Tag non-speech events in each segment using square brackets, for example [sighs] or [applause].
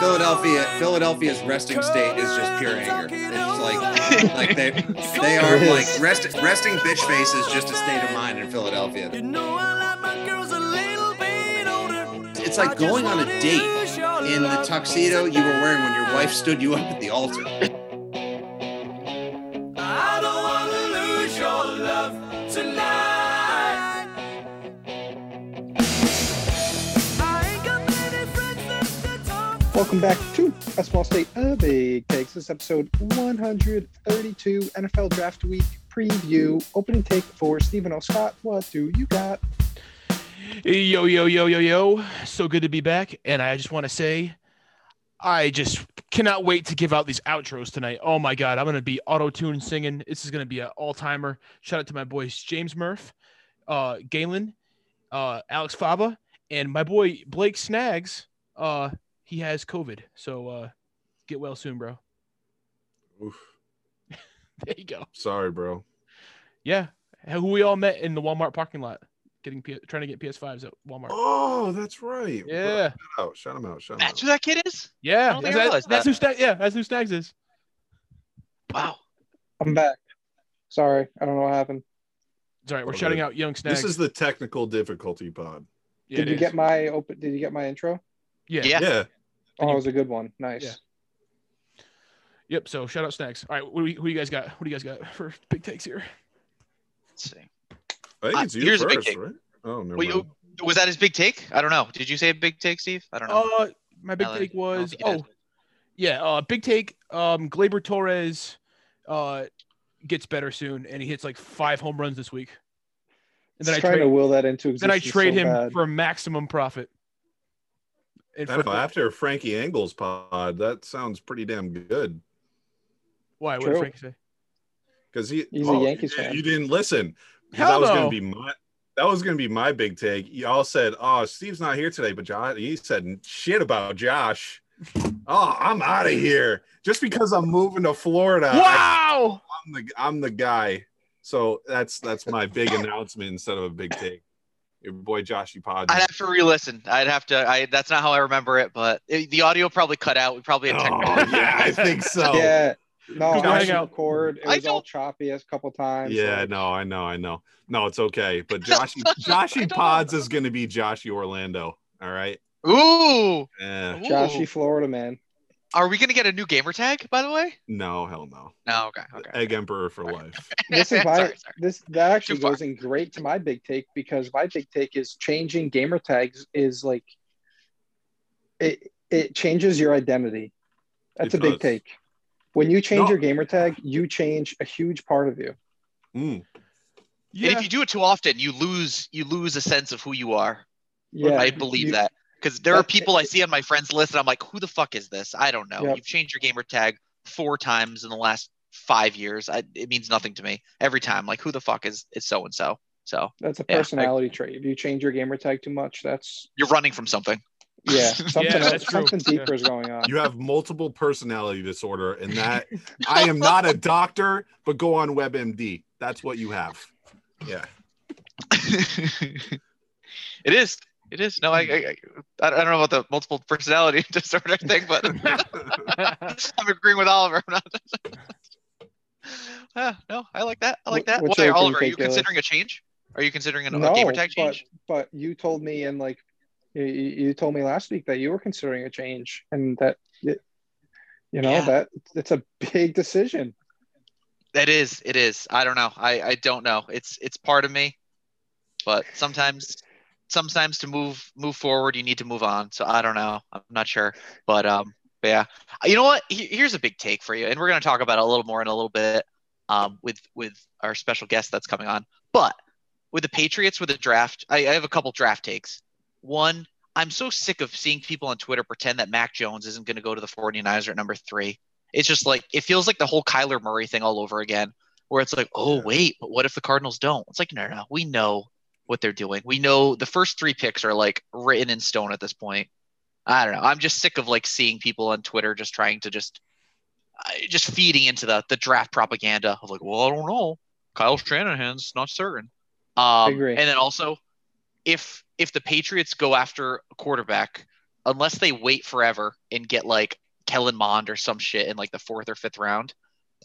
Philadelphia, Philadelphia's resting state is just pure anger. It's like, like they, they are like rest, resting bitch face is just a state of mind in Philadelphia. It's like going on a date in the tuxedo you were wearing when your wife stood you up at the altar. Welcome back to a small state of big takes. This is episode 132 NFL Draft Week preview. Opening take for Stephen O. Scott. What do you got? Yo, yo, yo, yo, yo. So good to be back. And I just want to say, I just cannot wait to give out these outros tonight. Oh my God. I'm going to be auto tune singing. This is going to be an all timer. Shout out to my boys, James Murph, uh, Galen, uh, Alex Fava, and my boy, Blake Snags. Uh, he has COVID. So uh, get well soon, bro. Oof. [laughs] There you go. Sorry, bro. Yeah. Who we all met in the Walmart parking lot, getting P- trying to get PS5s at Walmart. Oh, that's right. Yeah. Shout out. Shout him out. Shout him That's out. who that kid is? Yeah, don't that's, think I that- that's that. who Stag. Yeah, that's who Snags is. Wow. I'm back. Sorry, I don't know what happened. It's all right. We're All shouting out young Snags. This is the technical difficulty pod. yeah, did you is. get my open? Did you get my intro? Yeah. Yeah. Yeah. Oh, it was a good one. Nice. Yeah. Yep. So shout out Snags. All right. What do you, who you guys got? What do you guys got [laughs] for big takes here? Let's see. I think Uh, it's you here's a big first, take. right? Oh, never Well, you- Was that his big take? I don't know. Did you say a big take, Steve? I don't know. Uh, my big Alan, take was think did. oh, yeah. Uh, big take. Um, Gleyber Torres, uh, gets better soon, and he hits like five home runs this week. And then Just I trying trade. to will that into existence. Then. I trade so him bad. for maximum profit. And I don't know. After Frankie Angles pod, that sounds pretty damn good. why? What True. did Frankie say? Because he, He's a oh, Yankees you, fan. You didn't listen. Because Hell that was no. gonna be my that was gonna be my big take. Y'all said, "Oh, Steve's not here today," but Josh, he said shit about Josh. Oh, I'm out of here just because I'm moving to Florida. I- Wow. I'm the I'm the guy. So that's that's my big announcement instead of a big take. Your boy Joshy Pod. I'd have to re-listen. I'd have to. I. That's not how I remember it, but it, the audio probably cut out. We probably had technical. Oh, yeah, I think so. [laughs] Yeah. No, Go I hang out. record. It was all choppy a couple times. Yeah, like- no, I know, I know. No, it's okay. But [laughs] Joshy I Joshy don't Pods is gonna be Joshy Orlando. All right. Ooh. Yeah. Ooh. Joshy, Florida man. Are we gonna get a new gamer tag? By the way. no, hell no. No. Okay. Okay. Egg Emperor for life. [laughs] This is my Sorry, sorry. this that actually goes in great to my big take because my big take is changing gamer tags is like it it changes your identity. That's It a big take. When you change No. your gamer tag, you change a huge part of you. Mm. Yeah. And if you do it too often, you lose. You lose a sense of who you are. Yeah, I believe you- that because there are people I see on my friends list, and I'm like, who the fuck is this? I don't know. Yep. You've changed your gamer tag four times in the last five years. I, it means nothing to me every time. Like, who the fuck is is so and so? So That's a Yeah, I- personality trait. If you change your gamer tag too much, that's you're running from something. yeah, [laughs] something Yeah, else, something deeper is going on. You have multiple personality disorder, and that [laughs] I am not a doctor, but go on WebMD. That's what you have. Yeah. [laughs] it is. It is. No, I, I, I I don't know about the multiple personality [laughs] disorder thing, but [laughs] I'm agreeing with Oliver. I'm not- Ah, no, I like that. I like that. what's Why, Oliver? Are you considering a change? Are you considering an, no, a gamer tag but change? but you told me in like you, you told me last week that you were considering a change and that it, you know Yeah. that it's a big decision. That is. It is. I don't know. I I don't know. It's it's part of me, but sometimes sometimes to move move forward, you need to move on. So I don't know. I'm not sure, but um, but yeah. You know what? Here's a big take for you, and we're gonna talk about it a little more in a little bit, um, with with our special guest that's coming on. But with the Patriots with the draft, I, I have a couple draft takes. One, I'm so sick of seeing people on Twitter pretend that Mac Jones isn't going to go to the 49ers at number three. It's just like it feels like the whole Kyler Murray thing all over again, where it's like, oh wait, but what if the Cardinals don't? It's like, no, no, no, we know what they're doing. We know the first three picks are like written in stone at this point. I don't know. I'm just sick of like seeing people on Twitter just trying to just uh, just feeding into the the draft propaganda of like, well, I don't know. Kyle Shanahan's not certain. Um, agree. And then also, if if the Patriots go after a quarterback, unless they wait forever and get like Kellen Mond or some shit in like the fourth or fifth round,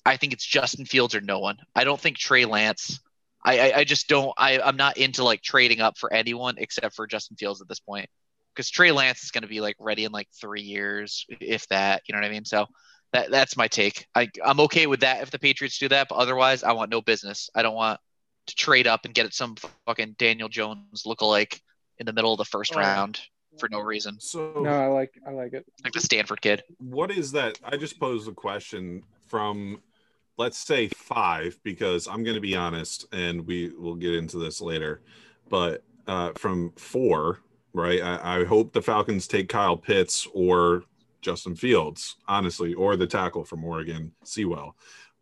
I think it's Justin Fields or no one. I don't think Trey Lance. I I, I just don't. I I'm not into like trading up for anyone except for Justin Fields at this point because Trey Lance is going to be like ready in like three years, if that. You know what I mean? So that that's my take. I I'm okay with that if the Patriots do that, but otherwise, I want no business. I don't want to trade up and get it some fucking Daniel Jones lookalike in the middle of the first Oh. round for no reason, So No, I like I like it. like the Stanford kid. what is that? I just posed a question from, let's say five, because I'm going to be honest, and we will get into this later. But uh, from four, right? I, I hope the Falcons take Kyle Pitts or Justin Fields, honestly, or the tackle from Oregon, Sewell.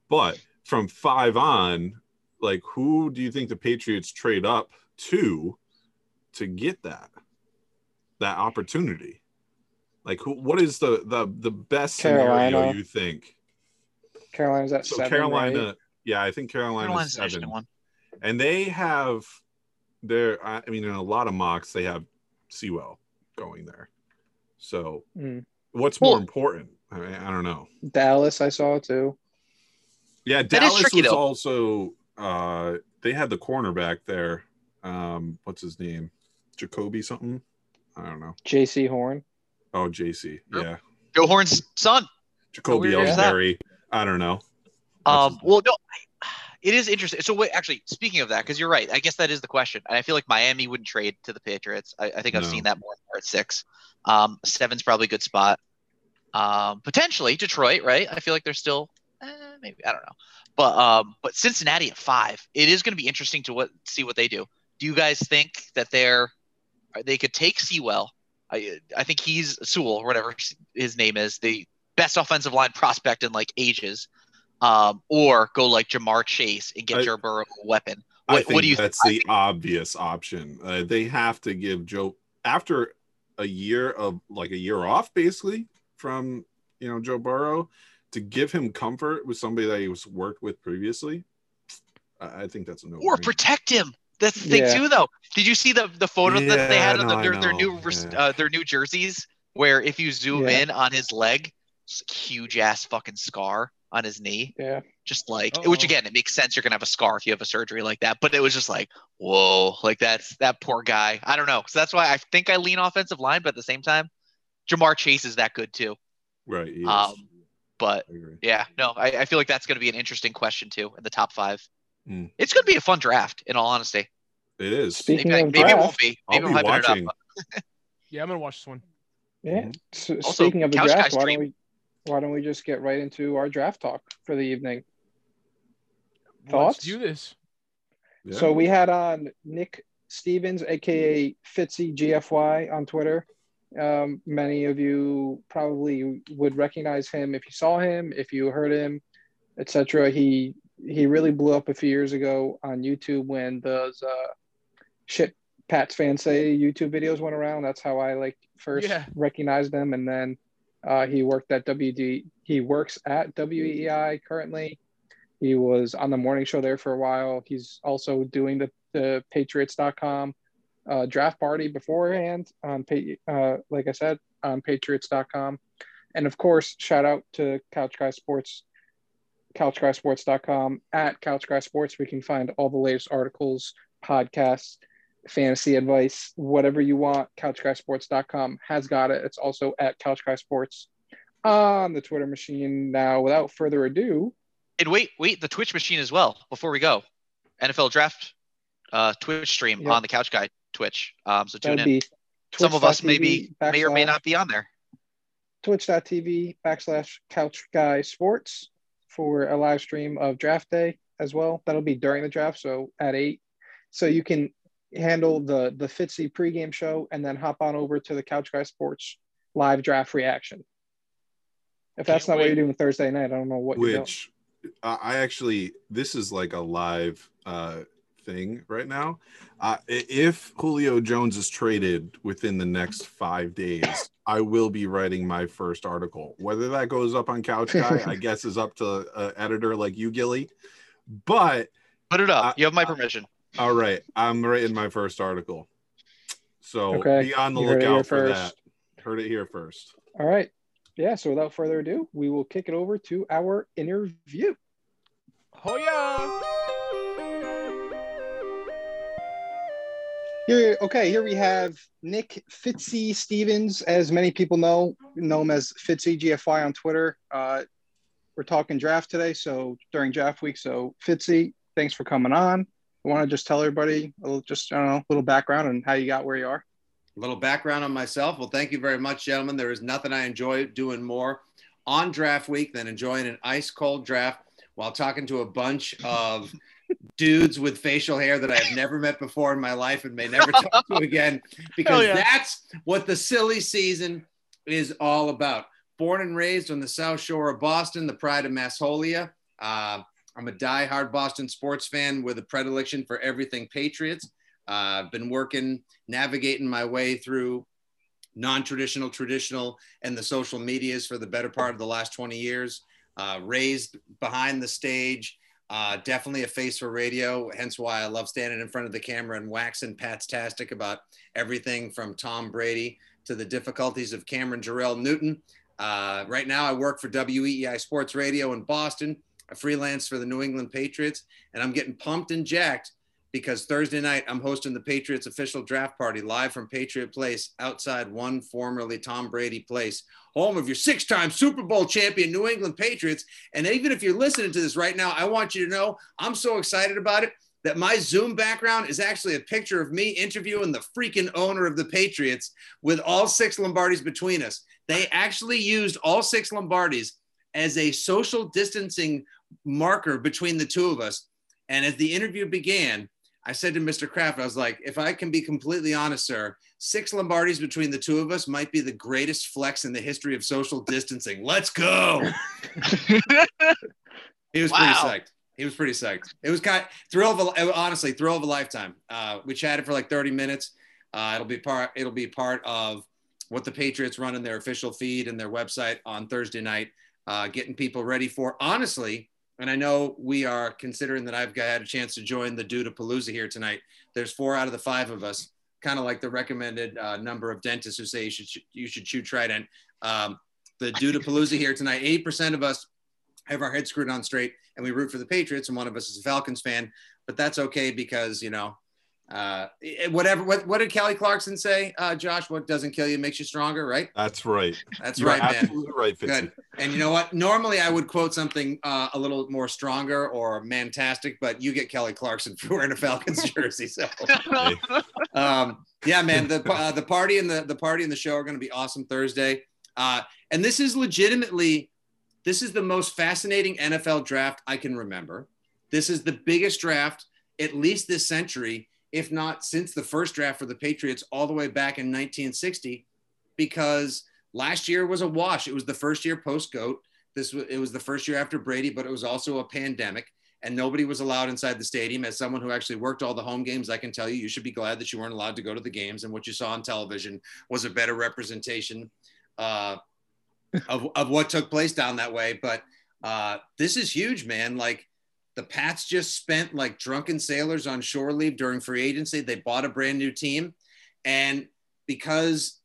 But from five on, like, who do you think the Patriots trade up to to get that that opportunity? Like, who? What is the the the best scenario you think? Carolina's at So seven. Carolina, right? yeah, I think Carolina's Carolina's seven, one. and they have their. I I mean, in a lot of mocks, they have Sewell going there. So, Mm. what's more Well- important? I, mean, I don't know. Dallas, I saw too. Yeah, Dallas tricky, was though. also. Uh, they had the cornerback there. Um, what's his name? Jacoby something. I don't know. Jaycee Horn. Oh, JC. Yeah, Joe Horn's son. Jacoby weird is? Ellsbury. I don't know. Um, well, no, I, it is interesting. So, wait, actually, speaking of that, because you're right, I guess that is the question, and I feel like Miami wouldn't trade to the Patriots. I, I think I've No. seen that more and more at six. Um, seven's probably a good spot. Um, potentially Detroit, right? I feel like they're still, eh, maybe I don't know, but um, but Cincinnati at five, it is going to be interesting to what see what they do. Do you guys think that they're they could take Sewell? I I think he's Sewell or whatever his name is, the best offensive line prospect in like ages um, or go like Ja'Marr Chase and get I- Joe Burrow a weapon. I What, think what do you that's I the obvious option. Uh, they have to give Joe after a year of like a year off, basically from you know Joe Burrow, to give him comfort with somebody that he was worked with previously. I, I think that's a no. or protect him? That's the thing Yeah. too, though. Did you see the the photo that they had of no, the, their, their new Yeah. uh, their new jerseys? Where if you zoom Yeah. in on his leg, it's a huge ass fucking scar on his knee. Yeah. Just like Uh-oh. which again, it makes sense. You're gonna have a scar if you have a surgery like that. But it was just like, whoa, like that's that poor guy. I don't know. So that's why I think I lean offensive line, but at the same time, Ja'Marr Chase is that good too. right. he. Um, But I. Yeah, no, I, I feel like that's going to be an interesting question too in the top five. Mm. It's going to be a fun draft, in all honesty. It is. Speaking Maybe, of maybe it won't be. I'll Maybe be I'm hyping it watching. up. [laughs] Yeah, I'm gonna watch this one. yeah. So Also, speaking of the Couch draft, why don't we why don't we just get right into our draft talk for the evening? Thoughts? Let's do this. Yeah. So we had on Nick Stevens, aka Fitzy GFY on Twitter. Um, many of you probably would recognize him if you saw him, if you heard him, etc. He he really blew up a few years ago on YouTube when those uh, shit Pats fans say YouTube videos went around. That's how I like first Yeah. recognized him, and then uh, he worked at WD. He works at WEEI currently. He was on the morning show there for a while. He's also doing the, the Patriots.com uh, draft party beforehand on, uh, like I said, on Patriots.com. And of course, shout out to Couch Guy Sports, CouchGuySports.com. At Couch Guy Sports, we can find all the latest articles, podcasts, fantasy advice, whatever you want. CouchGuySports.com has got it. It's also at Couch Guy Sports on the Twitter machine. Now, without further ado, And wait, wait, the Twitch machine as well. Before we go, NFL draft uh, Twitch stream Yep. on the Couch Guy Twitch. Um, so tune in. Some of us maybe may or may not be on there. twitch.tv backslash couch guy sports for a live stream of draft day as well. That'll be during the draft, so at eight. So you can handle the the Fitzy pregame show and then hop on over to the Couch Guy Sports live draft reaction. If that's Can't not what you're doing Thursday night, I don't know what you're doing. which I I actually this is like a live uh thing right now. Uh, if Julio Jones is traded within the next five days, I will be writing my first article. Whether that goes up on Couch Guy, I [laughs] guess is up to an editor like you, Gilly. But Put it up. I- you have my I- permission. All right, I'm writing my first article. So Okay, be on the you heard it here lookout for first. that. Heard it here first. All right. Yeah. So without further ado, we will kick it over to our interview. Oh yeah. Here, okay, here we have Nick Fitzy Stevens, as many people know, know him as Fitzy GFY on Twitter. Uh, we're talking draft today, so during draft week. So Fitzy, thanks for coming on. I want to just tell everybody a little, just I don't know, a little background on how you got where you are. A little background on myself. Well, thank you very much, gentlemen. There is nothing I enjoy doing more on draft week than enjoying an ice cold draft while talking to a bunch of [laughs] dudes with facial hair that I have never met before in my life and may never talk to [laughs] again because yeah. that's what the silly season is all about. Born and raised on the South Shore of Boston, the pride of Massholia. Uh, I'm a diehard Boston sports fan with a predilection for everything Patriots. Uh, I've been working, navigating my way through non-traditional, traditional, and the social medias for the better part of the last 20 years. Uh, raised behind the stage, uh, definitely a face for radio. Hence why I love standing in front of the camera and waxing Pat's tastic about everything from Tom Brady to the difficulties of Cameron Jerrell Newton. Uh, right now, I work for WEEI Sports Radio in Boston. I freelance for the New England Patriots, and I'm getting pumped and jacked because Thursday night I'm hosting the Patriots official draft party live from Patriot Place outside one formerly Tom Brady place, home of your six time Super Bowl champion New England Patriots. And even if you're listening to this right now, I want you to know I'm so excited about it that my Zoom background is actually a picture of me interviewing the freaking owner of the Patriots with all six Lombardis between us. They actually used all six Lombardis as a social distancing marker between the two of us. And as the interview began, I said to Mr. Kraft, I was like, if I can be completely honest, sir, six Lombardis between the two of us might be the greatest flex in the history of social distancing. Let's go. [laughs] he was Wow. pretty psyched. He was pretty psyched. It was kind of thrill of a, honestly thrill of a lifetime. Uh, we chatted for like 30 minutes. Uh, it'll be part. It'll be part of what the Patriots run in their official feed and their website on Thursday night, uh, getting people ready for honestly. And I know we are considering that I've had a chance to join the Duda Palooza here tonight. There's four out of the five of us, kind of like the recommended uh, number of dentists who say you should you should chew Trident. Um, the Duda Palooza here tonight. Eight percent of us have our heads screwed on straight, and we root for the Patriots, and one of us is a Falcons fan. But that's okay because you know, uh, whatever. What, what did Kelly Clarkson say, uh, Josh? What doesn't kill you makes you stronger, right? That's right. That's You're right, man. absolutely right, Fitzy. Good. And you know what? Normally I would quote something uh, a little more stronger or mantastic, but you get Kelly Clarkson [laughs] for wearing a Falcons jersey. So, [laughs] [laughs] um, yeah, man, the uh, the party and the the party and the show are going to be awesome Thursday. Uh, and this is legitimately, this is the most fascinating NFL draft I can remember. This is the biggest draft, at least this century, if not since the first draft for the Patriots, all the way back in 1960, because last year was a wash. It was the first year post goat. This was it was the first year after Brady, but it was also a pandemic, and nobody was allowed inside the stadium. As someone who actually worked all the home games, I can tell you, you should be glad that you weren't allowed to go to the games. And what you saw on television was a better representation uh, of of what took place down that way. But uh, this is huge, man. Like the Pats just spent like drunken sailors on shore leave during free agency. They bought a brand new team, and because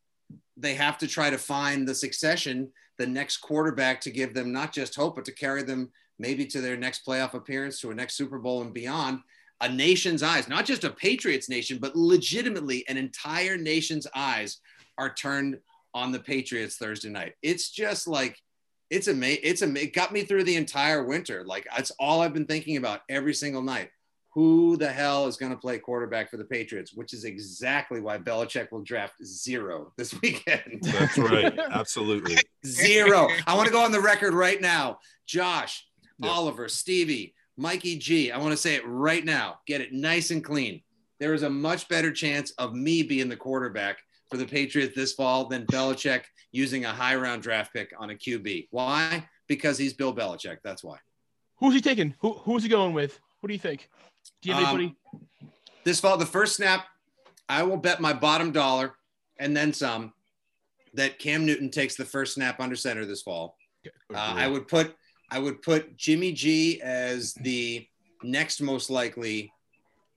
they have to try to find the succession, the next quarterback to give them not just hope, but to carry them maybe to their next playoff appearance, to a next Super Bowl and beyond. A nation's eyes, not just a Patriots nation, but legitimately an entire nation's eyes are turned on the Patriots Thursday night. It's just like it's amazing. It's am- It got me through the entire winter. Like that's all I've been thinking about every single night. Who the hell is going to play quarterback for the Patriots? Which is exactly why Belichick will draft zero this [laughs] weekend. That's right. [laughs] Absolutely. Zero. I want to go on the record right now. Josh, Yeah. Oliver, Stevie, Mikey G. I want to say it right now. Get it nice and clean. There is a much better chance of me being the quarterback for the Patriots this fall than Belichick using a high round draft pick on a QB. Why? Because he's Bill Belichick. That's why. Who's he taking? Who who's he going with? What do you think? Do you have Um, anybody? This fall, the first snap, I will bet my bottom dollar and then some that Cam Newton takes the first snap under center this fall. Uh, I would put I would put Jimmy G as the next most likely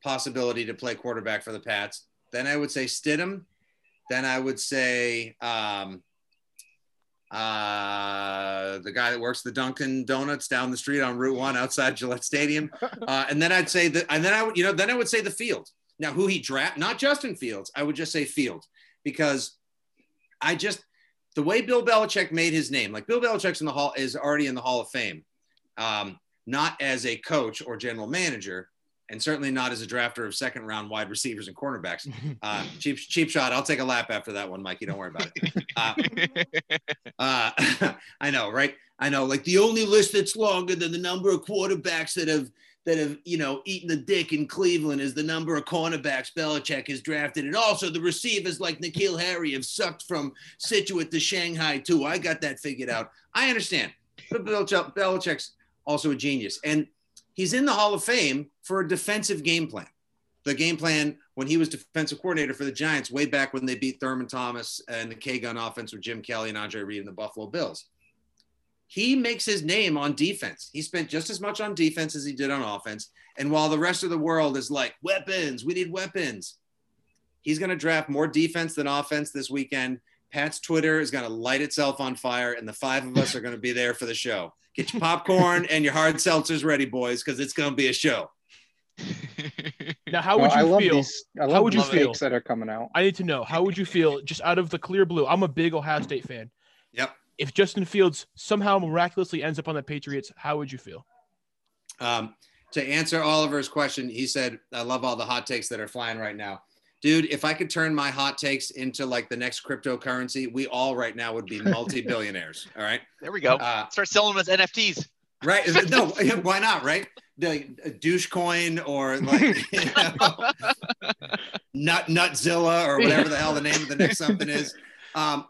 possibility to play quarterback for the Pats. Then I would say Stidham, then I would say um, uh, the guy that works the Dunkin' Donuts down the street on Route One outside Gillette Stadium, uh, and then I'd say that, and then I would, you know, then I would say the field. Now, who he draft, not Justin Fields, I would just say Field because I just the way Bill Belichick made his name, like Bill Belichick's in the hall is already in the Hall of Fame, um, not as a coach or general manager, and certainly not as a drafter of second round wide receivers and cornerbacks. [laughs] Uh, cheap cheap shot. I'll take a lap after that one, Mikey. Don't worry about it. [laughs] Uh, [laughs] uh, I know, right? I know. Like the only list that's longer than the number of quarterbacks that have that have you know eaten the dick in Cleveland is the number of cornerbacks Belichick has drafted, and also the receivers like N'Keal Harry have sucked from Scituate to Shanghai too. I got that figured out. I understand, but Belichick, Belichick's also a genius, and he's in the Hall of Fame for a defensive game plan. The game plan when he was defensive coordinator for the Giants way back when they beat Thurman Thomas and the K gun offense with Jim Kelly and Andre Reed and the Buffalo Bills he makes his name on defense. He spent just as much on defense as he did on offense. And while the rest of the world is like, weapons, we need weapons, he's going to draft more defense than offense this weekend. Pat's Twitter is going to light itself on fire, and the five of us are going to be there for the show. Get your popcorn and your hard seltzers ready, boys, because it's going to be a show. [laughs] Now, how Well, would I you love feel? these. I love How would you these feel? takes that are coming out. I need to know. How would you feel just out of the clear blue? I'm a big Ohio State fan. Yep. If Justin Fields somehow miraculously ends up on the Patriots, how would you feel? Um, to answer Oliver's question, he said, I love all the hot takes that are flying right now. Dude, if I could turn my hot takes into like the next cryptocurrency, we all right now would be [laughs] multi billionaires. all right. There we go. Uh, Start selling them as NFTs. Right. [laughs] No, [laughs] why not? Right. The a douche coin or like you know, nut nutzilla or whatever the hell the name of the next something is. Um,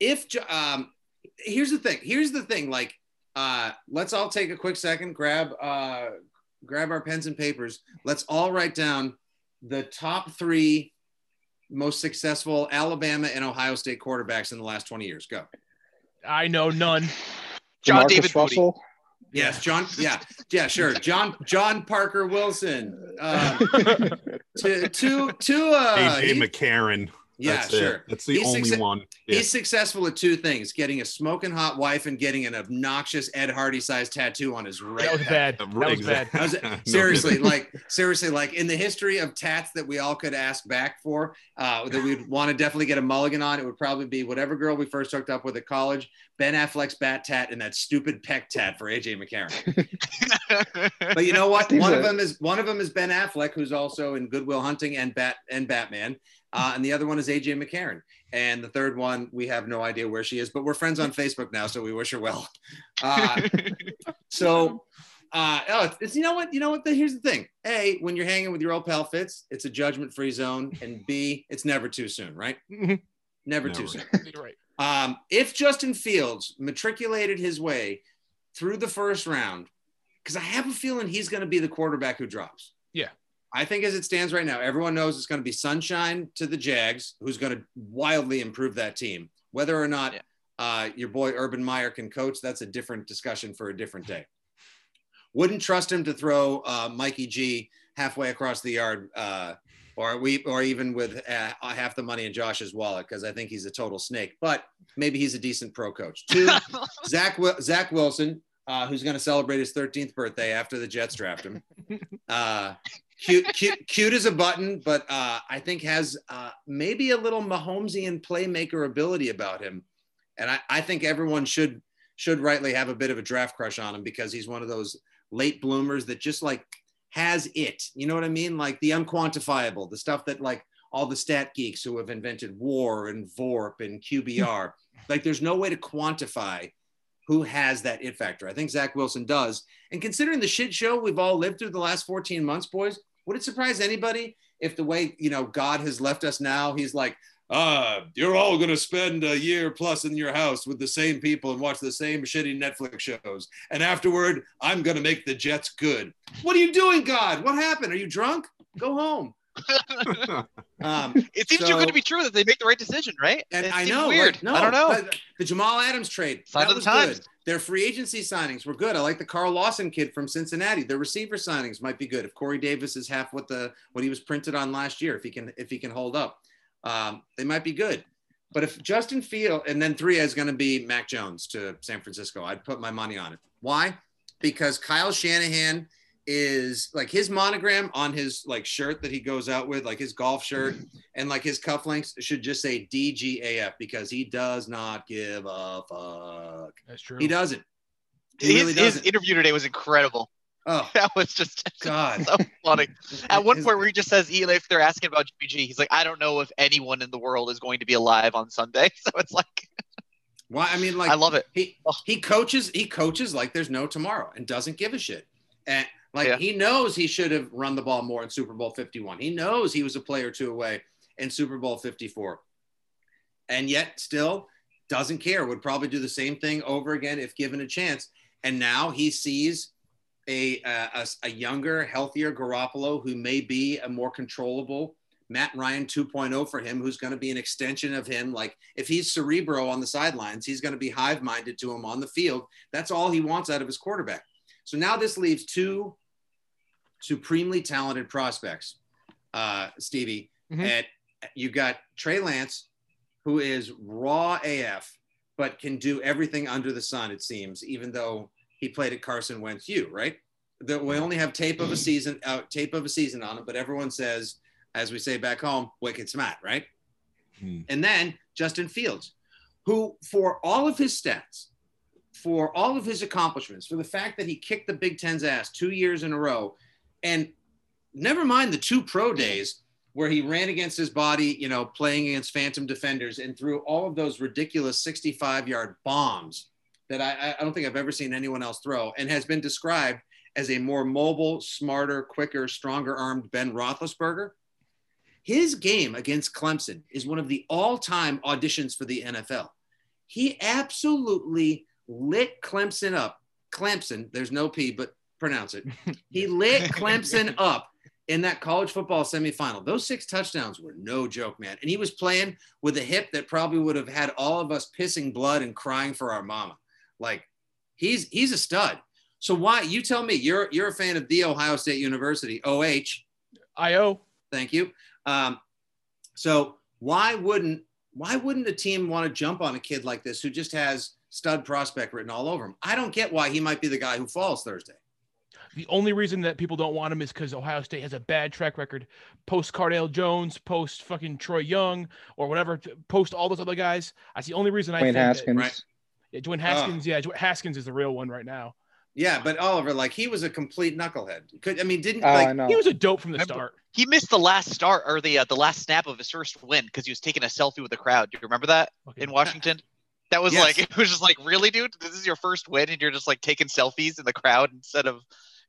if um, here's the thing. Here's the thing. Like, uh, let's all take a quick second. Grab uh, grab our pens and papers. Let's all write down the top three most successful Alabama and Ohio State quarterbacks in the last 20 years. Go. I know none. John Demarcus David Moody. Yes, John. Yeah, yeah, sure. John John Parker Wilson. Uh, [laughs] to to to uh, AJ he- McCarron. Yeah, That's sure. It. That's the He's only succe- one. Yeah. He's successful at two things: getting a smoking hot wife and getting an obnoxious Ed Hardy sized tattoo on his right. That was bad. That was bad. That [laughs] was- seriously, like seriously, like in the history of tats that we all could ask back for, uh, that we'd want to definitely get a mulligan on, it would probably be whatever girl we first hooked up with at college, Ben Affleck's bat tat, and that stupid peck tat for AJ McCarron. [laughs] But you know what? One of them is one of them is Ben Affleck, who's also in Goodwill Hunting and Bat and Batman, uh, and the other one is AJ McCarron. And the third one, we have no idea where she is, but we're friends on Facebook now, so we wish her well. Uh, [laughs] so, uh, oh, it's, it's- you know what? You know what? The, here's the thing: A, when you're hanging with your old pal Fitz, it's a judgment-free zone, and B, it's never too soon, right? Mhm. Never, Never. too soon. Right. Um, if Justin Fields matriculated his way through the first round, because I have a feeling he's going to be the quarterback who drops. I think as it stands right now, everyone knows it's going to be sunshine to the Jags, who's going to wildly improve that team. Whether or not Yeah. uh, your boy Urban Meyer can coach, that's a different discussion for a different day. Wouldn't trust him to throw uh, Mikey G halfway across the yard, uh, or we, or even with uh, half the money in Josh's wallet, because I think he's a total snake. But maybe he's a decent pro coach. [laughs] Two, Zach Zach Wilson, uh, who's going to celebrate his 13th birthday after the Jets draft him. [laughs] Cute, cute, cute as a button, but uh, I think has uh, maybe a little Mahomesian playmaker ability about him, and I, I think everyone should should rightly have a bit of a draft crush on him because he's one of those late bloomers that just like has it. You know what I mean? Like the unquantifiable, the stuff that like all the stat geeks who have invented WAR and VORP and QBR. [laughs] like there's no way to quantify who has that it factor. I think Zach Wilson does. And considering the shit show we've all lived through the last 14 months, boys, would it surprise anybody if the way, you know, God has left us now, he's like, uh, you're all going to spend a year plus in your house with the same people and watch the same shitty Netflix shows. And afterward, I'm going to make the Jets good. What are you doing, God? What happened? Are you drunk? Go home. [laughs] [laughs] Um, it seems So- too good to be true that they make the right decision, right? and it I know, weird. like, no, I don't know. The Jamal Adams trade Sign that of the was times. good. Their free agency signings were good. I like the Carl Lawson kid from Cincinnati. Their receiver signings might be good if Corey Davis is half what the what he was printed on last year. If he can if he can hold up, um, they might be good. But if Justin Field and then three is going to be Mac Jones to San Francisco, I'd put my money on it. Why? Because Kyle Shanahan is like his monogram on his like shirt that he goes out with, like his golf shirt [laughs] and like his cufflinks should just say DGAF because he does not give a fuck. That's true. He doesn't. He His, really doesn't. interview today was incredible. Oh [laughs] That was just [laughs] God. so funny. At one point where he just says, "Ian, if they're asking about GPG, he's like, I don't know if anyone in the world is going to be alive on Sunday. So it's like, Why? I mean, like I love it. he he coaches he coaches like there's no tomorrow and doesn't give a shit and like Yeah. he knows he should have run the ball more in super bowl 51 he knows he was a player two away in super bowl 54 and yet still doesn't care would probably do the same thing over again if given a chance and now he sees a a, a, a younger healthier garoppolo who may be a more controllable Matt Ryan 2.0 for him, who's going to be an extension of him. Like if he's cerebro on the sidelines, he's going to be hive minded to him on the field. That's all he wants out of his quarterback. So now this leaves two supremely talented prospects, uh, Stevie. Mhm. And you got Trey Lance, who is raw AF, but can do everything under the sun, it seems, even though he played at Carson Wentz U, right? The, we only have tape of a season, uh, tape of a season on him, but everyone says, as we say back home, wicked smart, right? Hmm. And then Justin Fields, who, for all of his stats, for all of his accomplishments, for the fact that he kicked the Big Ten's ass two years in a row, and never mind the two pro days where he ran against his body, you know, playing against phantom defenders and threw all of those ridiculous 65 yard bombs that I, I don't think I've ever seen anyone else throw and has been described as a more mobile, smarter, quicker, stronger armed Ben Roethlisberger. His game against Clemson is one of the all time auditions for the NFL. He absolutely lit Clemson up. Clemson, there's no P, but pronounce it. [laughs] He lit [laughs] Clemson up in that college football semifinal. Those six touchdowns were no joke, man. And he was playing with a hip that probably would have had all of us pissing blood and crying for our mama. Like he's he's a stud. So why you tell me you're you're a fan of the Ohio State University OH? IO. Thank you. Um, so why wouldn't why wouldn't a team want to jump on a kid like this who just has stud prospect written all over him? I don't get why he might be the guy who falls Thursday. The only reason that people don't want him is because Ohio State has a bad track record. Post Cardale Jones, post fucking Troy Young, or whatever, post all those other guys. That's the only reason I Wayne think that- Haskins. right. yeah, Dwayne Haskins. Yeah, Dwayne Haskins is the real one right now. Yeah, but Oliver, like he was a complete knucklehead. Could I mean didn't Oh, like I know. He was a dope from the start. he missed the last start or the uh, the last snap of his first win because he was taking a selfie with the crowd. Do you remember that Fucking- in Washington? [laughs] That was Yes. like [laughs] it was just like really, dude. This is your first win, and you're just like taking selfies in the crowd instead of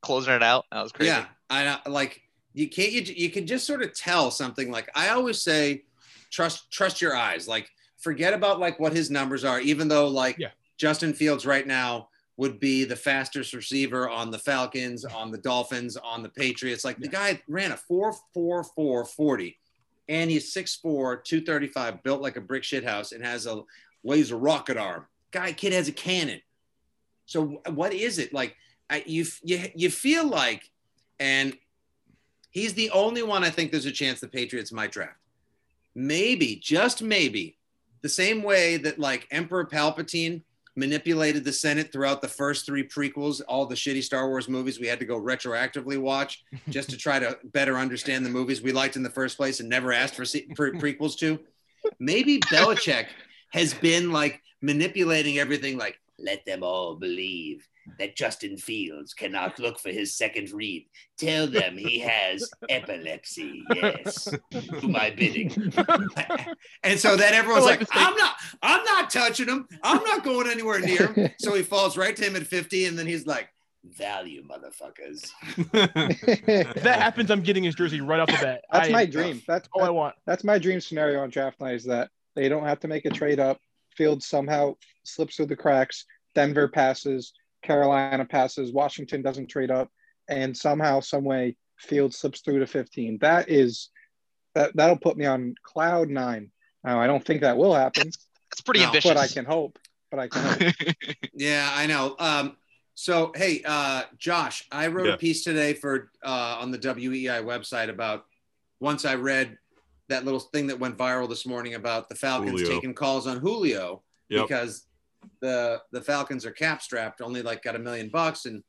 closing it out. That was crazy. Yeah, I know. Like you can't. You you can just sort of tell something. Like I always say, trust trust your eyes. Like forget about like what his numbers are. Even though like Yeah. Justin Fields right now would be the fastest receiver on the Falcons, on the Dolphins, on the Patriots. Like the guy ran a 4 4 4 40 and he's 6'4, 235, built like a brick shit house and has a laser rocket arm. Guy, kid has a cannon. So what is it like? I, you you you feel like, and he's the only one I think there's a chance the Patriots might draft. Maybe, just maybe, the same way that like Emperor Palpatine manipulated the Senate throughout the first three prequels, all the shitty Star Wars movies we had to go retroactively watch just to try to better understand the movies we liked in the first place and never asked for se- pre- prequels to. Maybe Belichick has been like manipulating everything, like let them all believe that Justin Fields cannot look for his second read. Tell them he has epilepsy. Yes, do my bidding. [laughs] and so then everyone's like, like I'm not, I'm not touching him. I'm not going anywhere near him. So he falls right to him at 50, and then he's like, value, motherfuckers. If [laughs] that happens, I'm getting his jersey right off the bat. That's I- my dream. That's all I want. that's my dream scenario on draft night is that they don't have to make a trade up. Fields somehow slips through the cracks. Denver passes. Carolina passes. Washington doesn't trade up, and somehow, some way, Fields slips through to 15. That is that that'll put me on cloud nine. Now, I don't think that will happen, That's, that's pretty No, ambitious. but I can hope. But I can hope. [laughs] Yeah, I know. Um, so hey, uh, Josh, I wrote Yeah. a piece today for uh, on the WEEI website about once I read that little thing that went viral this morning about the Falcons Julio. taking calls on Julio Yep. because the the Falcons are cap strapped, only like got a million bucks, and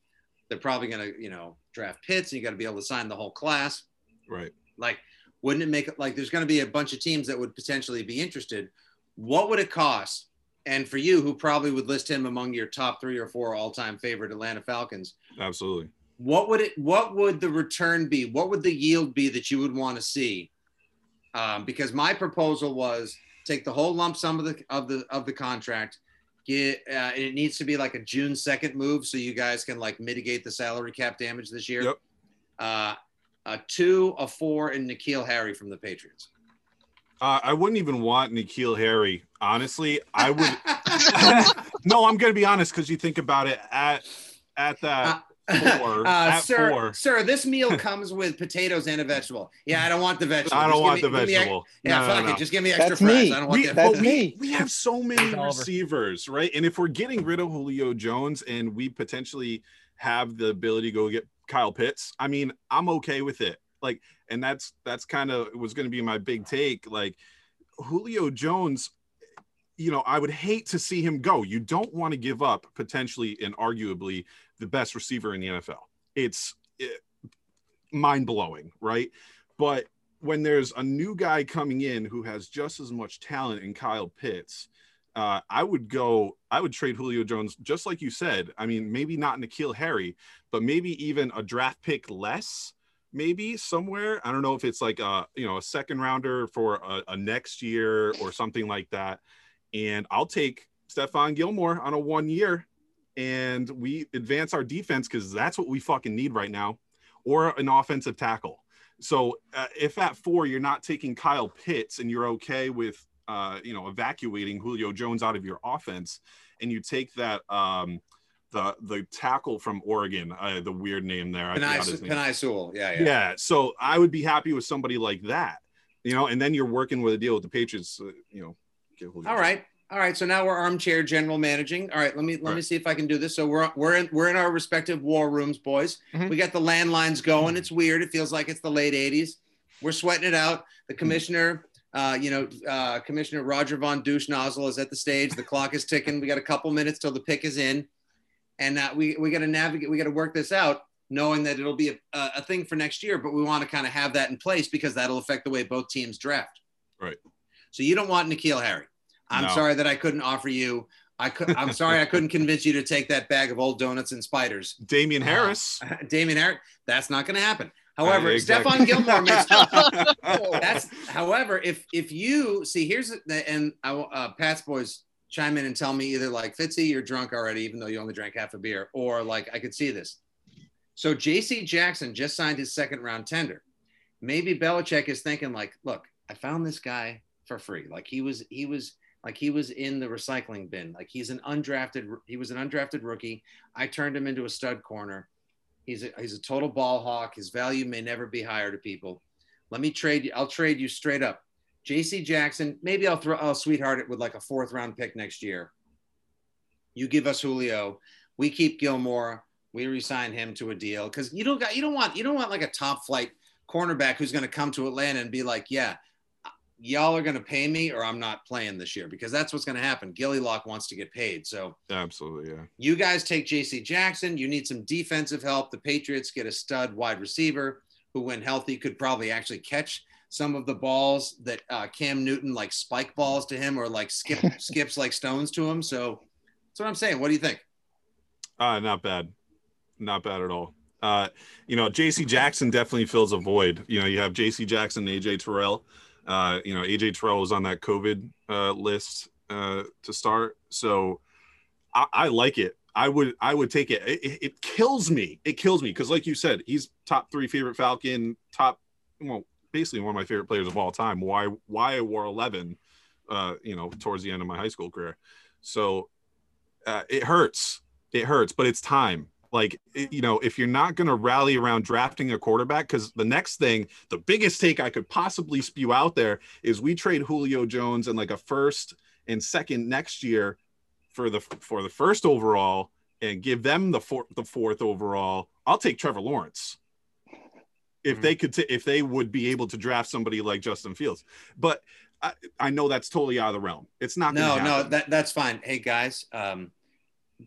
they're probably gonna you know draft Pitts, and you got to be able to sign the whole class. Right. Like, wouldn't it make it like there's going to be a bunch of teams that would potentially be interested? What would it cost? And for you, who probably would list him among your top three or four all-time favorite Atlanta Falcons, Absolutely. what would it? What would the return be? What would the yield be that you would want to see? Um, because my proposal was take the whole lump sum of the of the of the contract. Get uh, and it needs to be like a June second move, so you guys can like mitigate the salary cap damage this year. Yep. Uh, a two, a four, and N'Keal Harry from the Patriots. Uh, I wouldn't even want N'Keal Harry. Honestly, I would. [laughs] [laughs] no, I'm gonna be honest because you think about it at at that four. [laughs] Uh, at sir, four. sir, this meal [laughs] comes with potatoes and a vegetable. Yeah, I don't want the vegetable. I don't give want me- the give me ex- vegetable. yeah, No, no, fuck no. it. Just give me extra That's fries. me. I don't want We, the That's but we, me. we have so many receivers, right? And if we're getting rid of Julio Jones and we potentially have the ability to go get Kyle Pitts, I mean, I'm okay with it. Like, and that's that's kind of was going to be my big take. Like, Julio Jones, you know, I would hate to see him go. You don't want to give up potentially and arguably the best receiver in the NFL. It's it, mind blowing, right? But when there's a new guy coming in who has just as much talent in Kyle Pitts, uh, I would go, I would trade Julio Jones, just like you said. I mean, maybe not N'Keal Harry, but maybe even a draft pick less, maybe somewhere. I don't know if it's like a, you know, a second rounder for a, a next year or something like that. And I'll take Stephon Gilmore on a one year and we advance our defense because that's what we fucking need right now, or an offensive tackle. So uh, if at four you're not taking Kyle Pitts and you're okay with uh, you know evacuating Julio Jones out of your offense, and you take that um, the the tackle from Oregon, uh, the weird name there, I forgot his Penei. Penei Sewell. Yeah, yeah. Yeah, so I would be happy with somebody like that, you know, and then you're working with a deal with the Patriots, uh, you know. Get Julio All Jones. right. All right. So now we're armchair general managing. All right. Let me let me see if I can do this. So we're we're in we're in our respective war rooms, boys. Mhm. We got the landlines going. It's weird. It feels like it's the late 80s. We're sweating it out. The commissioner, uh, you know, uh, Commissioner Roger Von Douche Nozzle is at the stage. The clock is ticking. We got a couple minutes till the pick is in. And uh, we, we got to navigate, we got to work this out, knowing that it'll be a, a, a thing for next year, but we want to kind of have that in place because that'll affect the way both teams draft. Right. So you don't want N'Keal Harry. I'm No. sorry that I couldn't offer you. I could. I'm sorry I couldn't convince you to take that bag of old donuts and spiders. Damien Harris. [laughs] Damien Harris. That's not going to happen. However, Uh, exactly. Stephon Gilmore makes. [laughs] That's. However, if if you see, here's the and I, uh, Pat's boys chime in and tell me either like Fitzy, you're drunk already, even though you only drank half a beer, or like I could see this. So J.C. Jackson just signed his second round tender. Maybe Belichick is thinking like, look, I found this guy for free. Like he was, he was like he was in the recycling bin. Like he's an undrafted, he was an undrafted rookie. I turned him into a stud corner. He's a, he's a total ball hawk. His value may never be higher to people. Let me trade you. I'll trade you straight up. J.C. Jackson. Maybe I'll throw. I'll sweetheart it with like a fourth round pick next year. You give us Julio. We keep Gilmore. We resign him to a deal because you don't got. You don't want. You don't want like a top flight cornerback who's going to come to Atlanta and be like, yeah, y'all are going to pay me or I'm not playing this year because that's what's going to happen. Gilly Lock wants to get paid. So Absolutely, yeah. you guys take JC Jackson. You need some defensive help. The Patriots get a stud wide receiver who, when healthy, could probably actually catch some of the balls that uh, Cam Newton like spike balls to him or like skip [laughs] skips like stones to him. So that's what I'm saying. What do you think? Uh, not bad. Not bad at all. Uh, you know, JC Jackson definitely fills a void. You know, you have JC Jackson, AJ Terrell. Uh, you know, AJ Terrell was on that COVID uh, list uh, to start. So I, I like it. I would I would take it. It, it- kills me. It kills me because, like you said, he's top three favorite Falcon, top well, basically one of my favorite players of all time. Why why I wore eleven, uh, you know, towards the end of my high school career. So uh, it hurts. It hurts, but it's time. Like you know, if you're not going to rally around drafting a quarterback, because the next thing, the biggest take I could possibly spew out there is we trade Julio Jones and like a first and second next year for the for the first overall and give them the fourth the fourth overall. I'll take Trevor Lawrence. if Mhm. they could, t- if they would be able to draft somebody like Justin Fields. But I, I know that's totally out of the realm. It's not. No, no, that that's fine. Hey guys, um,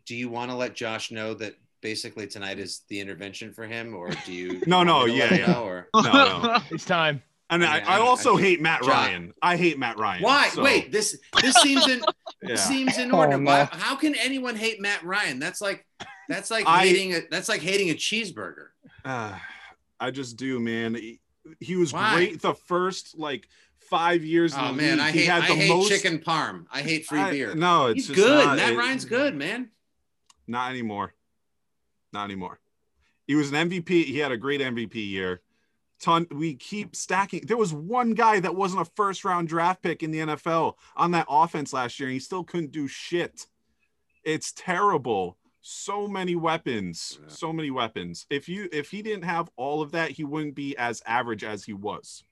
do you want to let Josh know that basically tonight is the intervention for him, or do you? [laughs] No, no, me to let yeah, yeah. know, or no, no. [laughs] It's time. And I, I I- also I- hate Matt John- Ryan. I hate Matt Ryan. why? so, Wait, this this seems in yeah. seems in Oh, order. no. Why, how can anyone hate Matt Ryan? That's like that's like I- hating a that's like hating a cheeseburger. Uh, [sighs] I just do, man. He, he was Why? great the first like five years. in Oh the man, league. I he hate had I the hate most, chicken parm. I hate free I- beer. No, it's He's just good. not- Matt it- Ryan's good, man. Not anymore. Not anymore. He was an MVP. He had a great MVP year. Ton. We keep stacking. There was one guy that wasn't a first round draft pick in the NFL on that offense last year, and he still couldn't do shit. It's terrible. So many weapons. Yeah. So many weapons. If you if he didn't have all of that, he wouldn't be as average as he was.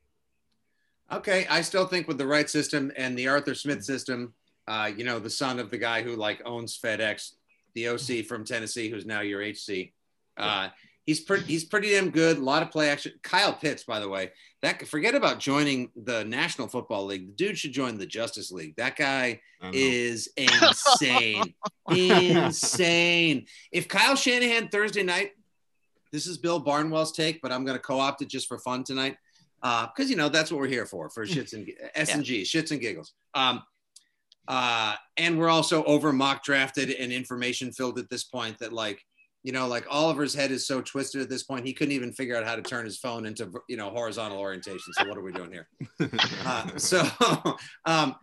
Okay, I still think with the right system and the Arthur Smith system, uh, you know, the son of the guy who like owns FedEx, the OC from Tennessee, who's now your HC. Uh, he's pretty he's pretty damn good. A lot of play action. Kyle Pitts, by the way, that forget about joining the National Football League. The dude should join the Justice League. That guy I don't know. is [laughs] insane. insane. If Kyle Shanahan Thursday night, this is Bill Barnwell's take, but I'm going to co-opt it just for fun tonight, because you know that's what we're here for for shits and [laughs] S and G, shits and giggles. Um, uh, and we're also over mock drafted and information filled at this point that like. You know, like Oliver's head is so twisted at this point, he couldn't even figure out how to turn his phone into, you know, horizontal orientation. So what are we doing here? [laughs] Uh, so, [laughs] um,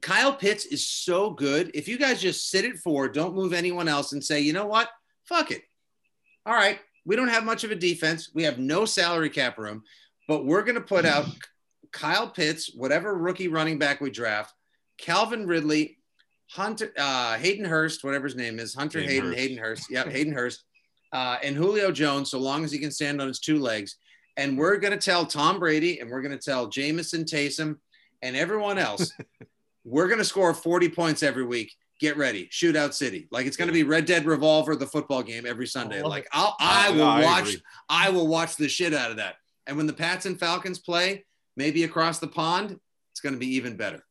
Kyle Pitts is so good. If you guys just sit at four, don't move anyone else, and say, you know what, fuck it. All right, we don't have much of a defense. We have no salary cap room, but we're going to put out Kyle Pitts, whatever rookie running back we draft, Calvin Ridley, Hunter, uh, Hayden Hurst, whatever his name is, Hunter Hayden Hayden, Hurst. Hayden Hurst, yep, [laughs] Hayden Hurst, uh, and Julio Jones, so long as he can stand on his two legs. And we're going to tell Tom Brady and we're going to tell Jamison Taysom and everyone else, [laughs] we're going to score 40 points every week. Get ready, Shootout City. Like it's going to be Red Dead Revolver, the football game every Sunday. Like. I'll, I will I watch. I will watch the shit out of that. And when the Pats and Falcons play, maybe across the pond, it's going to be even better.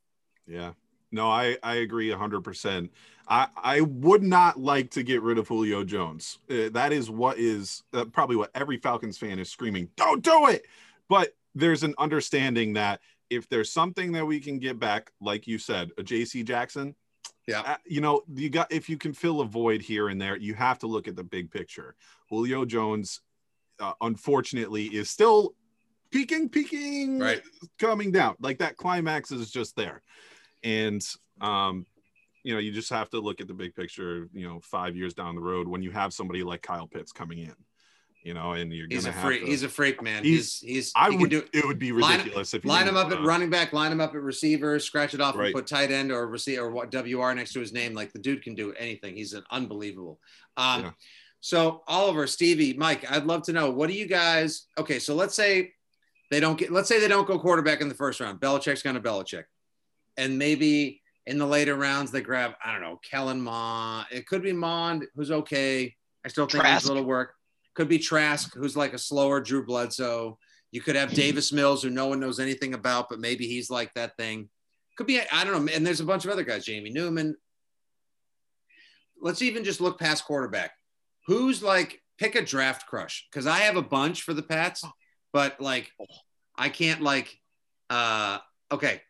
Yeah. No, I, I agree 100%. I, I would not like to get rid of Julio Jones. Uh, that is what is uh, probably what every Falcons fan is screaming, don't do it. But there's an understanding that if there's something that we can get back, like you said, a JC Jackson, Yeah. uh, you know, you got if you can fill a void here and there, you have to look at the big picture. Julio Jones, uh, unfortunately, is still peaking, peaking, Right. coming down. Like that climax is just there, and um, you know, you just have to look at the big picture. You know, five years down the road, when you have somebody like Kyle Pitts coming in, you know, and you're He's a freak. to- He's a freak, man. He's- He's he's. I he would. do it would be line- ridiculous if you line him up at running back, line him up at receiver, scratch it off Right. and put tight end or receiver or what WR next to his name. Like the dude can do anything. He's an unbelievable. Um, Yeah. So Oliver, Stevie, Mike, I'd love to know what do you guys? Okay, so let's say they don't get. Let's say they don't go quarterback in the first round. Belichick's going to Belichick, and maybe in the later rounds they grab I don't know Kellen Mond. It could be Mond, who's okay. I still think needs Trask. a little work. Could be Trask, who's like a slower Drew Bledsoe. You could have [clears throat] Davis Mills, who no one knows anything about, but maybe he's like that thing. Could be, I don't know. And there's a bunch of other guys, Jamie Newman. Let's even just look past quarterback. Who's like, pick a draft crush? Because I have a bunch for the Pats, but like, I can't like, uh, okay.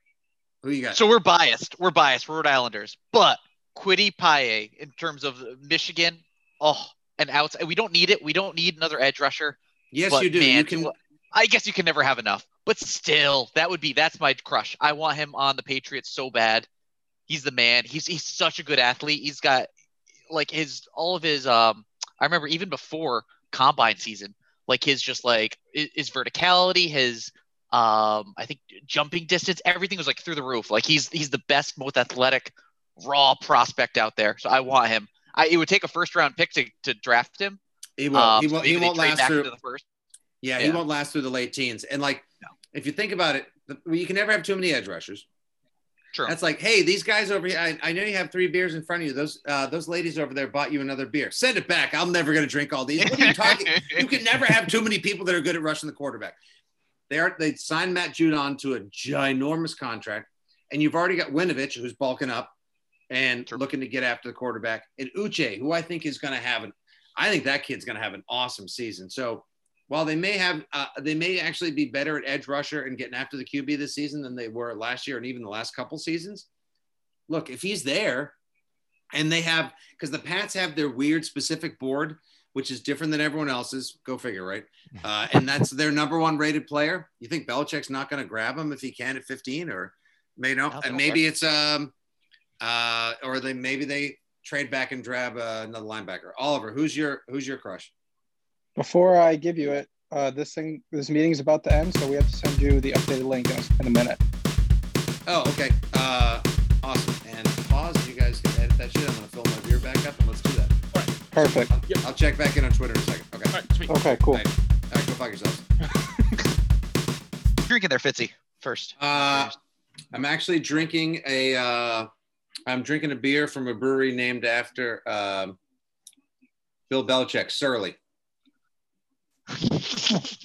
Who you got? So we're biased. We're biased. We're Rhode Islanders. But Kwity Paye, in terms of Michigan, oh, and outside, we don't need it. We don't need another edge rusher. yes, but you do. man, you can. I guess you can never have enough. But still, that would be that's my crush. I want him on the Patriots so bad. He's the man. He's he's such a good athlete. He's got like his all of his um I remember even before combine season, like his just like his, his verticality, his um I think jumping distance, everything was like through the roof. Like he's he's the best, most athletic, raw prospect out there. So I want him. I it would take a first round pick to, to draft him. He won't. Um, he won't. He won't last through. the first. Yeah, he won't last through the late teens. And like, No. if you think about it, you can never have too many edge rushers. True. That's like, hey, these guys over here. I, I know you have three beers in front of you. Those uh, those ladies over there bought you another beer. Send it back. I'm never gonna drink all these. What are you talking? you can never have too many people that are good at rushing the quarterback. They are. They signed Matt Judon to a ginormous contract, and you've already got Winovich, who's bulking up and True. looking to get after the quarterback, and Uche, who I think is going to have an. I think that kid's going to have an awesome season. So while they may have, uh, they may actually be better at edge rusher and getting after the QB this season than they were last year and even the last couple seasons. Look, if he's there, and they have because the Pats have their weird specific board, which is different than everyone else's. Go figure, right? Uh, and that's their number one rated player. You think Belichick's not going to grab him if he can at 15, or may know, No, and don't maybe it's um, uh, or they maybe they trade back and grab uh, another linebacker. Oliver, who's your who's your crush? Before I give you it, uh, this thing, this meeting's about to end, so we have to send you the updated link in a, in a minute. Oh, okay. Uh, awesome. And pause. You guys can edit that shit. I'm gonna fill my beer back up, and let's do that. Perfect. I'll, I'll check back in on Twitter in a second. Okay. All right, sweet. Okay, cool. Right. All right, go fuck yourselves. [laughs] Drinking there, Fitzy. First. Uh, I'm actually drinking a. Uh, I'm drinking a beer from a brewery named after um, Bill Belichick, Surly. [laughs]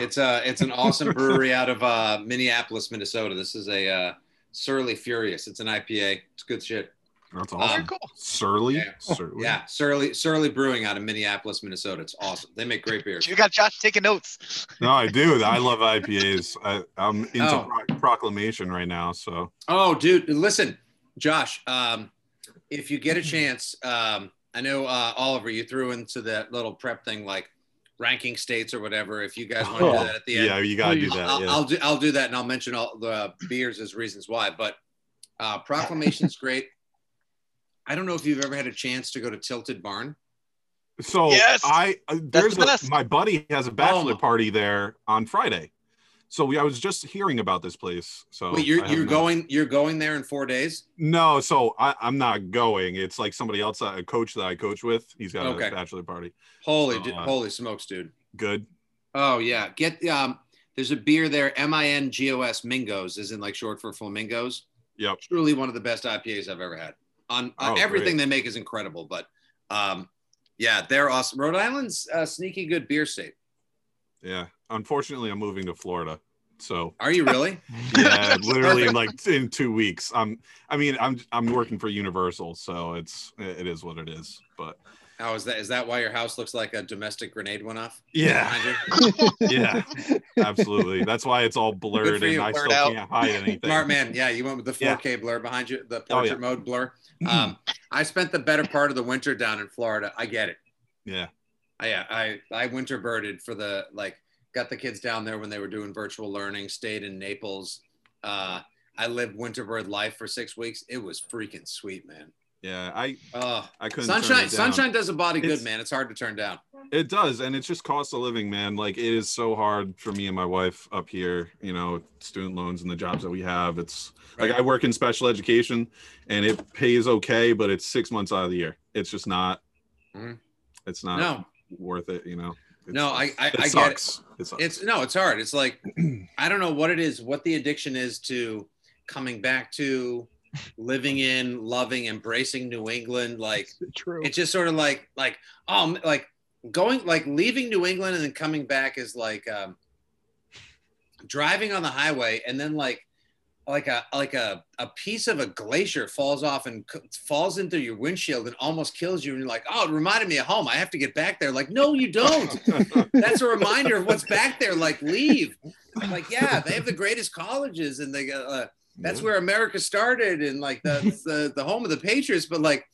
It's a. It's an awesome brewery out of uh, Minneapolis, Minnesota. This is a uh, Surly Furious. It's an IPA. It's good shit. That's Um, Very awesome. cool. Surly. yeah. Surly. Yeah, Surly Surly Brewing out of Minneapolis, Minnesota. It's awesome. They make great beers. You got Josh taking notes. No, I do. I love IPAs. I, I'm into Oh. pro- proclamation right now. So Oh, dude, listen, Josh. Um, if you get a chance, um, I know uh, Oliver, you threw into that little prep thing like ranking states or whatever. If you guys want to do that at the end, yeah, you gotta do Please. that. I'll, Yeah. I'll do I'll do that, and I'll mention all the beers as reasons why. But uh, Proclamation's great. I don't know if you've ever had a chance to go to Tilted Barn. So Yes! I uh, there's the a, my buddy has a bachelor Oh. party there on Friday. So we, I was just hearing about this place. So Wait, you're you're haven't- going you're going there in four days? No, so I, I'm not going. It's like somebody else, a coach that I coach with. He's got Okay. a bachelor party. Holy So, du- uh, holy smokes, dude! Good. Oh yeah, get um. There's a beer there, M I N G O S Mingos, is in like short for flamingos. Yep. Truly one of the best IPAs I've ever had. On, on Oh, everything great. they make is incredible, but um, yeah, they're awesome. Rhode Island's a sneaky good beer state. Yeah. Unfortunately, I'm moving to Florida. So Are you really? [laughs] [laughs] yeah, literally in like in two weeks. I'm. I mean, I'm I'm working for Universal, so it's it is what it is. But How is that? Is that why your house looks like a domestic grenade went off? yeah, [laughs] yeah, absolutely. That's why it's all blurred for and. I still out. can't hide anything. Smart man. Yeah, you went with the 4K blur behind you, the Oh, portrait yeah. mode blur. Um, I spent the better part of the winter down in Florida. I get it. Yeah. I, yeah, I I winter birded for the like got the kids down there when they were doing virtual learning. Stayed in Naples. Uh, I lived winter bird life for six weeks. It was freaking sweet, man. Yeah, I Oh, I couldn't. sunshine it sunshine does a body good, man. It's hard to turn down. It does, and it's just cost of living, man. Like it is so hard for me and my wife up here. You know, student loans and the jobs that we have. It's like I work in special education, and it pays okay, but it's six months out of the year. It's just not. Mhm. It's not No, worth it. You know. It's- no, I I, it I get it. It sucks. It's no, it's hard. It's like [clears throat] I don't know what it is, what the addiction is to coming back to living in, loving, embracing New England. Like True. it's just sort of like like um like going like leaving New England and then coming back is like um driving on the highway and then like like a like a, a piece of a glacier falls off and c- falls into your windshield and almost kills you and you're like oh it reminded me of home i have to get back there like no you don't [laughs] that's a reminder of what's back there like leave I'm like yeah they have the greatest colleges and they got uh, that's where America started and like the, the the home of the Patriots, but like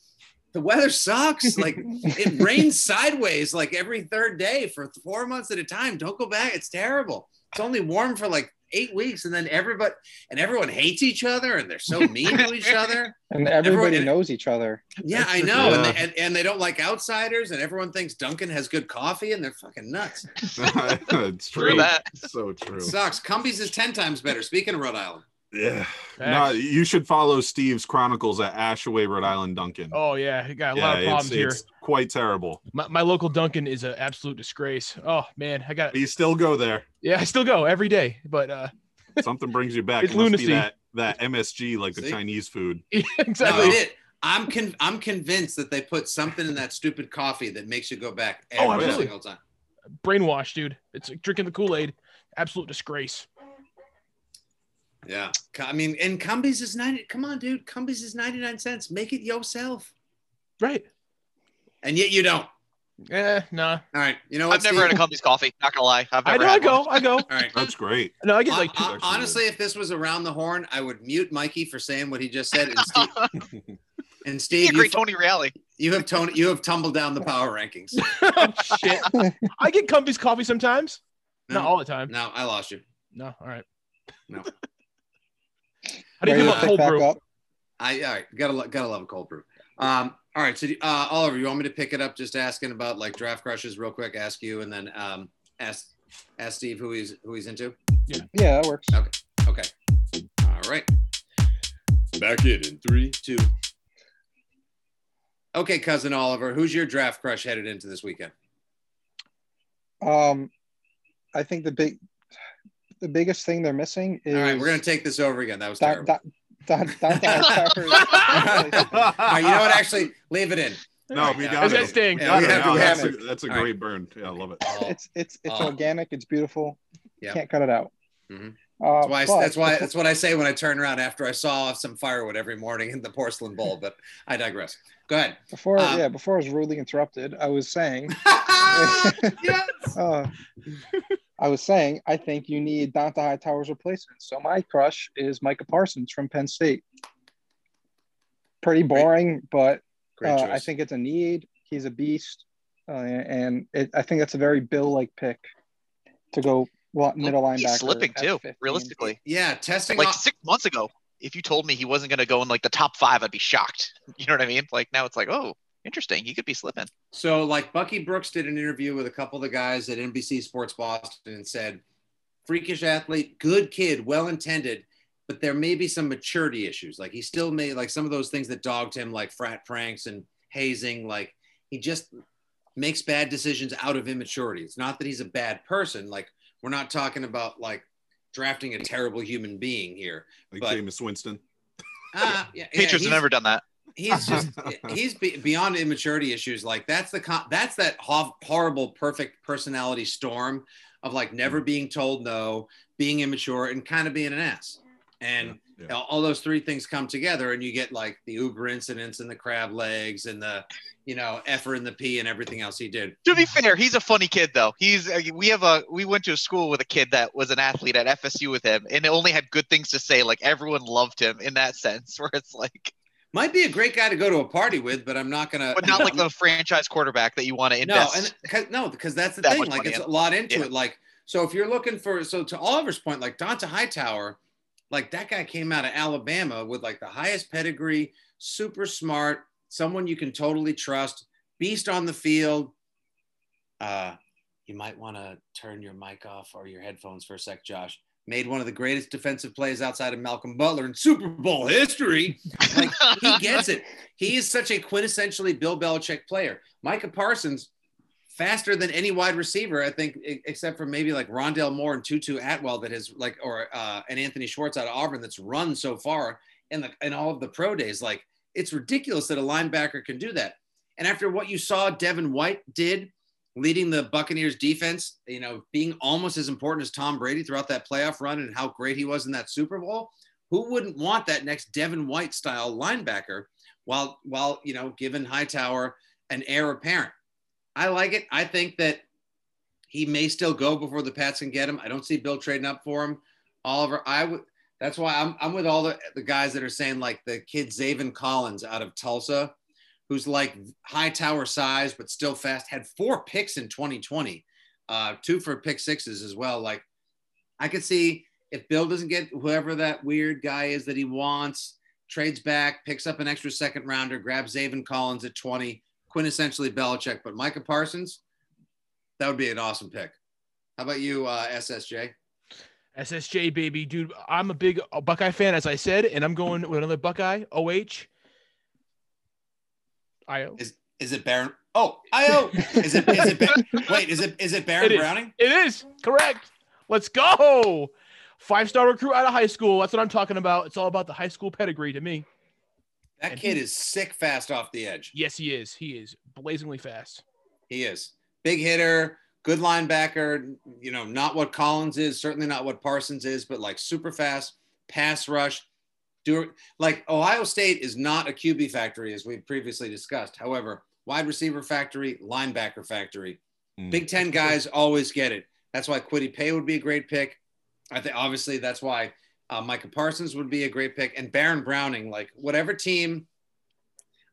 the weather sucks. Like it [laughs] rains sideways like every third day for four months at a time. Don't go back. It's terrible. It's only warm for like eight weeks, and then everybody and everyone hates each other and they're so mean to each other. [laughs] and everybody everyone- knows each other. Yeah, I the- know. And, they, and and they don't like outsiders, and everyone thinks Dunkin has good coffee, and they're fucking nuts. [laughs] it's True true. that. So true. It sucks. Cumbies is ten times better. Speaking of Rhode Island. Yeah. No, Facts. you should follow Steve's Chronicles at Ashaway, Rhode Island, Dunkin. Oh yeah, you got a yeah, lot of problems it's, here. it's quite terrible. My, my local Dunkin is an absolute disgrace. Oh man, I got you still go there. yeah, I still go every day, but uh, [laughs] Something brings you back. [laughs] It's it lunacy. that that MSG like the Chinese food. [laughs] No, exactly. it is. I'm con- I'm convinced that they put something in that stupid coffee that makes you go back every Oh, absolutely. single time. Brainwash, dude. It's like drinking the Kool Aid. Absolute disgrace. Yeah. I mean, and Cumbies is 90. Come on, dude. Cumbies is 99 cents. Make it yourself. Right. And yet you don't. Eh, nah. All right. You know what? I've never Steve? had a Cumbies coffee. Not gonna lie. I've I never know. I had go. one. I go. All right. That's great. No, I get like two. Hon- actually honestly, if this was around the horn, I would mute Mikey for saying what he just said. And Steve, [laughs] and Steve you, great Tony Reali. you have Tony, you have tumbled down the power rankings. oh, [laughs] shit. I get Comfy's coffee sometimes. Not all the time. no, I lost you. No. All right. No. How do you Ready feel about cold brew? up? I all right, gotta lo- gotta love a cold brew. Um, all right, so uh, Oliver, you want me to pick it up? Just asking about like draft crushes, real quick. Ask you, and then um, ask ask Steve who he's who he's into. Yeah, yeah, that works. Okay, okay. All right. Back in in three, two. Okay, cousin Oliver, who's your draft crush headed into this weekend? Um, I think the big, the biggest thing they're missing is All right, we're gonna take this over again. That was Don, terrible. Don Towers. [laughs] All right, you know what? Actually, leave it in. No, we Yeah. got Is that it. sting? Yeah, we have no, to that's, a, that's a All right. great burn. Yeah, I love it. Oh, It's it's it's Oh. organic. It's beautiful. Yeah. Can't cut it out. Mhm. Uh, That's why. I, that's why. That's what I say when I turn around after I saw some firewood every morning in the porcelain bowl. But I digress. Go ahead. Before, um, yeah, before I was rudely interrupted, I was saying, [laughs] [laughs] yes. uh, I was saying, I think you need Dont'a Hightower's replacement. So my crush is Micah Parsons from Penn State. Pretty boring, but Great uh. I think it's a need. He's a beast, uh, and it, I think that's a very Bill-like pick to go well, middle linebacker. Slipping too. 15. Realistically, yeah, testing. like off- six months ago, if you told me he wasn't gonna go in like the top five, I'd be shocked. [laughs] You know what I mean? Like now it's like, oh, interesting. He could be slipping. So, like Bucky Brooks did an interview with a couple of the guys at NBC Sports Boston and said, freakish athlete, good kid, well intended, but there may be some maturity issues. Like he still may, like some of those things that dogged him, like frat pranks and hazing, like he just makes bad decisions out of immaturity. It's not that he's a bad person. Like we're not talking about like drafting a terrible human being here. Like but- Jameis Winston. Ah, yeah, yeah, Patriots have never done that. He's just [laughs] he's beyond immaturity issues like that's the con- that's that ho- horrible perfect personality storm of like never being told no being immature and kind of being an ass and Yeah, yeah. all- all those three things come together and you get like the uber incidents and the crab legs and the you know effer and the p and everything else he did To be fair, he's a funny kid though. He's uh, we have a we went to a school with a kid that was an athlete at FSU with him, and it only had good things to say. Like everyone loved him in that sense, [laughs] where it's like, might be a great guy to go to a party with but i'm not gonna but not like the franchise quarterback that you want to invest. No, and cause, no, because that's the that thing. Like it's in. a lot into Yeah. it. Like so, if you're looking for so to Oliver's point, like Dont'a Hightower, like that guy came out of Alabama with like the highest pedigree, super smart, someone you can totally trust, beast on the field. Uh, you might want to turn your mic off or your headphones for a sec, Josh. Made one of the greatest defensive plays outside of Malcolm Butler in Super Bowl history. Like he gets it. He is such a quintessentially Bill Belichick player. Micah Parsons, faster than any wide receiver, I think, except for maybe like Rondale Moore and Tutu Atwell that has like, or uh, and Anthony Schwartz out of Auburn that's run so far in the in all of the pro days. Like it's ridiculous that a linebacker can do that. And after what you saw Devin White did leading the Buccaneers defense, you know, being almost as important as Tom Brady throughout that playoff run and how great he was in that Super Bowl, who wouldn't want that next Devin White style linebacker while while you know giving Hightower an heir apparent? I like it. I think that he may still go before the Pats can get him. I don't see Bill trading up for him. Oliver, I would. That's why I'm, I'm with all the, the guys that are saying like the kid Zaven Collins out of Tulsa, who's like Hightower size but still fast. Had four picks in 2020, uh, two for pick sixes as well. Like I could see if Bill doesn't get whoever that weird guy is that he wants, trades back, picks up an extra second rounder, grabs Zaven Collins at 20, quintessentially Belichick. But Micah Parsons, that would be an awesome pick. How about you, uh, SSJ? SSJ baby, dude. I'm a big Buckeye fan, as I said, and I'm going with another Buckeye. OH. IO. Is is it Baron? Oh, IO. Is it is it Ba- [laughs] wait, is it is it Baron It is. Browning? It is correct. Let's go. Five star recruit out of high school. That's what I'm talking about. It's all about the high school pedigree to me. That And kid he- is sick fast off the edge. Yes, he is. He is blazingly fast. He is big hitter, good linebacker. You know, not what Collins is, certainly not what Parsons is, but like super fast, pass rush. Do like Ohio State is not a QB factory as we've previously discussed. However, wide receiver factory, linebacker factory. Mm. Big Ten guys always get it. That's why Kwity Paye would be a great pick. I think obviously that's why uh, Micah Parsons would be a great pick, and Baron Browning. Like whatever team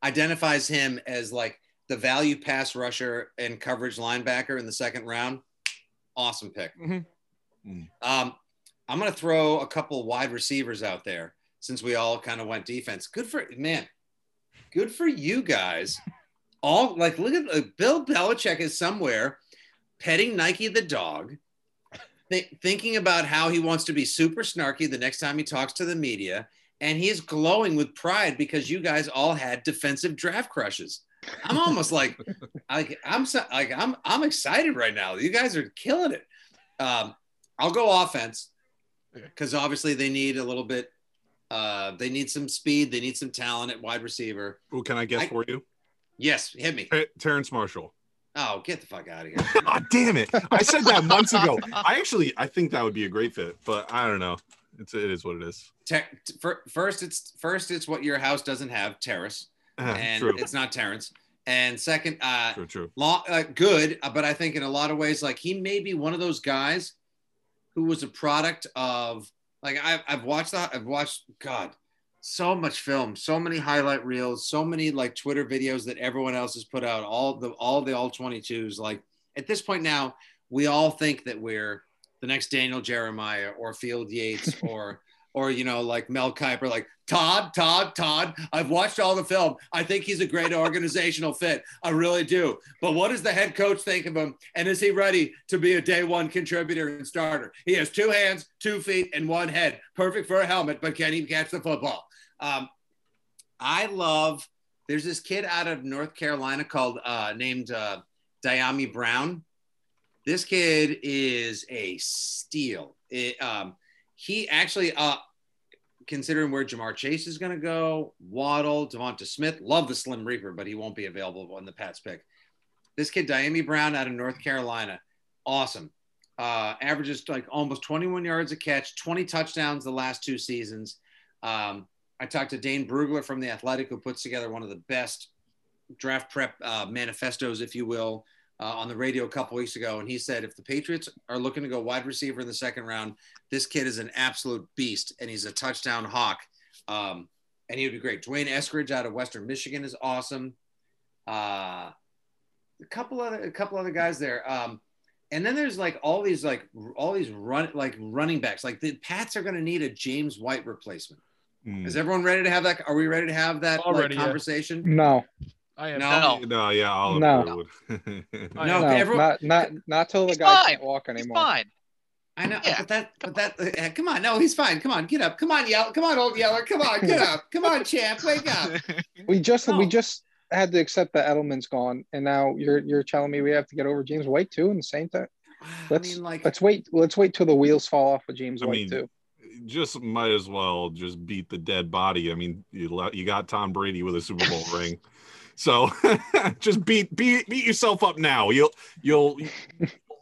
identifies him as like the value pass rusher and coverage linebacker in the second round, awesome pick. Mhm. Mm. Um, I'm gonna throw a couple wide receivers out there since we all kind of went defense. Good for man. Good for you guys. All like look at uh, Bill Belichick is somewhere petting Nike the dog, thi- thinking about how he wants to be super snarky the next time he talks to the media, and he is glowing with pride because you guys all had defensive draft crushes. I'm almost like, [laughs] like I'm so, like I'm I'm excited right now. You guys are killing it. Um, I'll go offense because obviously they need a little bit. Uh, they need some speed. They need some talent at wide receiver. Who can I guess I- for you? Yes, hit me. Ter- Terrence Marshall. Oh, get the fuck out of here. [laughs] oh, damn it! I said that months ago. I actually, I think that would be a great fit, but I don't know. It's it is what it is. Te- fir- first, it's first it's what your house doesn't have, terrace, Ah, and true, it's not Terrence. And second, uh, true, true. long, uh, good, uh, but I think in a lot of ways, like he may be one of those guys who was a product of like I've, I've watched that. I've watched God, so much film, so many highlight reels, so many like Twitter videos that everyone else has put out. All the all the all 22s. Like at this point now, we all think that we're the next Daniel Jeremiah or Field Yates [laughs] or or you know like Mel Kiper, like Todd, Todd, Todd. I've watched all the film. I think he's a great organizational fit. I really do. But what does the head coach think of him? And is he ready to be a day one contributor and starter? He has two hands, two feet, and one head. Perfect for a helmet, but can he catch the football? Um, I love. There's this kid out of North Carolina called uh, named uh, Dyami Brown. This kid is a steal. It, um, he actually, uh, considering where Ja'Marr Chase is going to go, Waddle, DeVonta Smith, love the Slim Reaper, but he won't be available on the Pats pick. This kid, Dyami Brown, out of North Carolina, awesome. Uh, averages like almost 21 yards a catch, 20 touchdowns the last two seasons. Um, I talked to Dane Brugler from the Athletic, who puts together one of the best draft prep uh, manifestos, if you will, uh, on the radio a couple weeks ago. And he said, if the Patriots are looking to go wide receiver in the second round, this kid is an absolute beast and he's a touchdown hawk. Um, and he would be great. D'Wayne Eskridge out of Western Michigan is awesome. Uh, a couple other, a couple other guys there. Um, and then there's like all these like all these run like running backs. Like the Pats are going to need a James White replacement. Mm. Is everyone ready to have that? Are we ready to have that like, Already, yeah. conversation? No, I am. No. No. No, yeah, Oliver No. would. [laughs] No, no, everyone- not not not till the He's guy fine. can't walk He's anymore. fine. I know, Yeah. but that, but that, uh, come on, no, he's fine. Come on, get up. Come on, yell. Come on, old yeller. Come on, get up. Come on, champ, wake up. [laughs] We just No. we just had to accept that Edelman's gone, and now you're you're telling me we have to get over James White too in the same time. Let's mean, like, let's wait. Let's wait till the wheels fall off of James I White mean, too. just might as well just beat the dead body. I mean, you le- you got Tom Brady with a Super Bowl ring, [laughs] so [laughs] just beat beat beat yourself up now. You'll you'll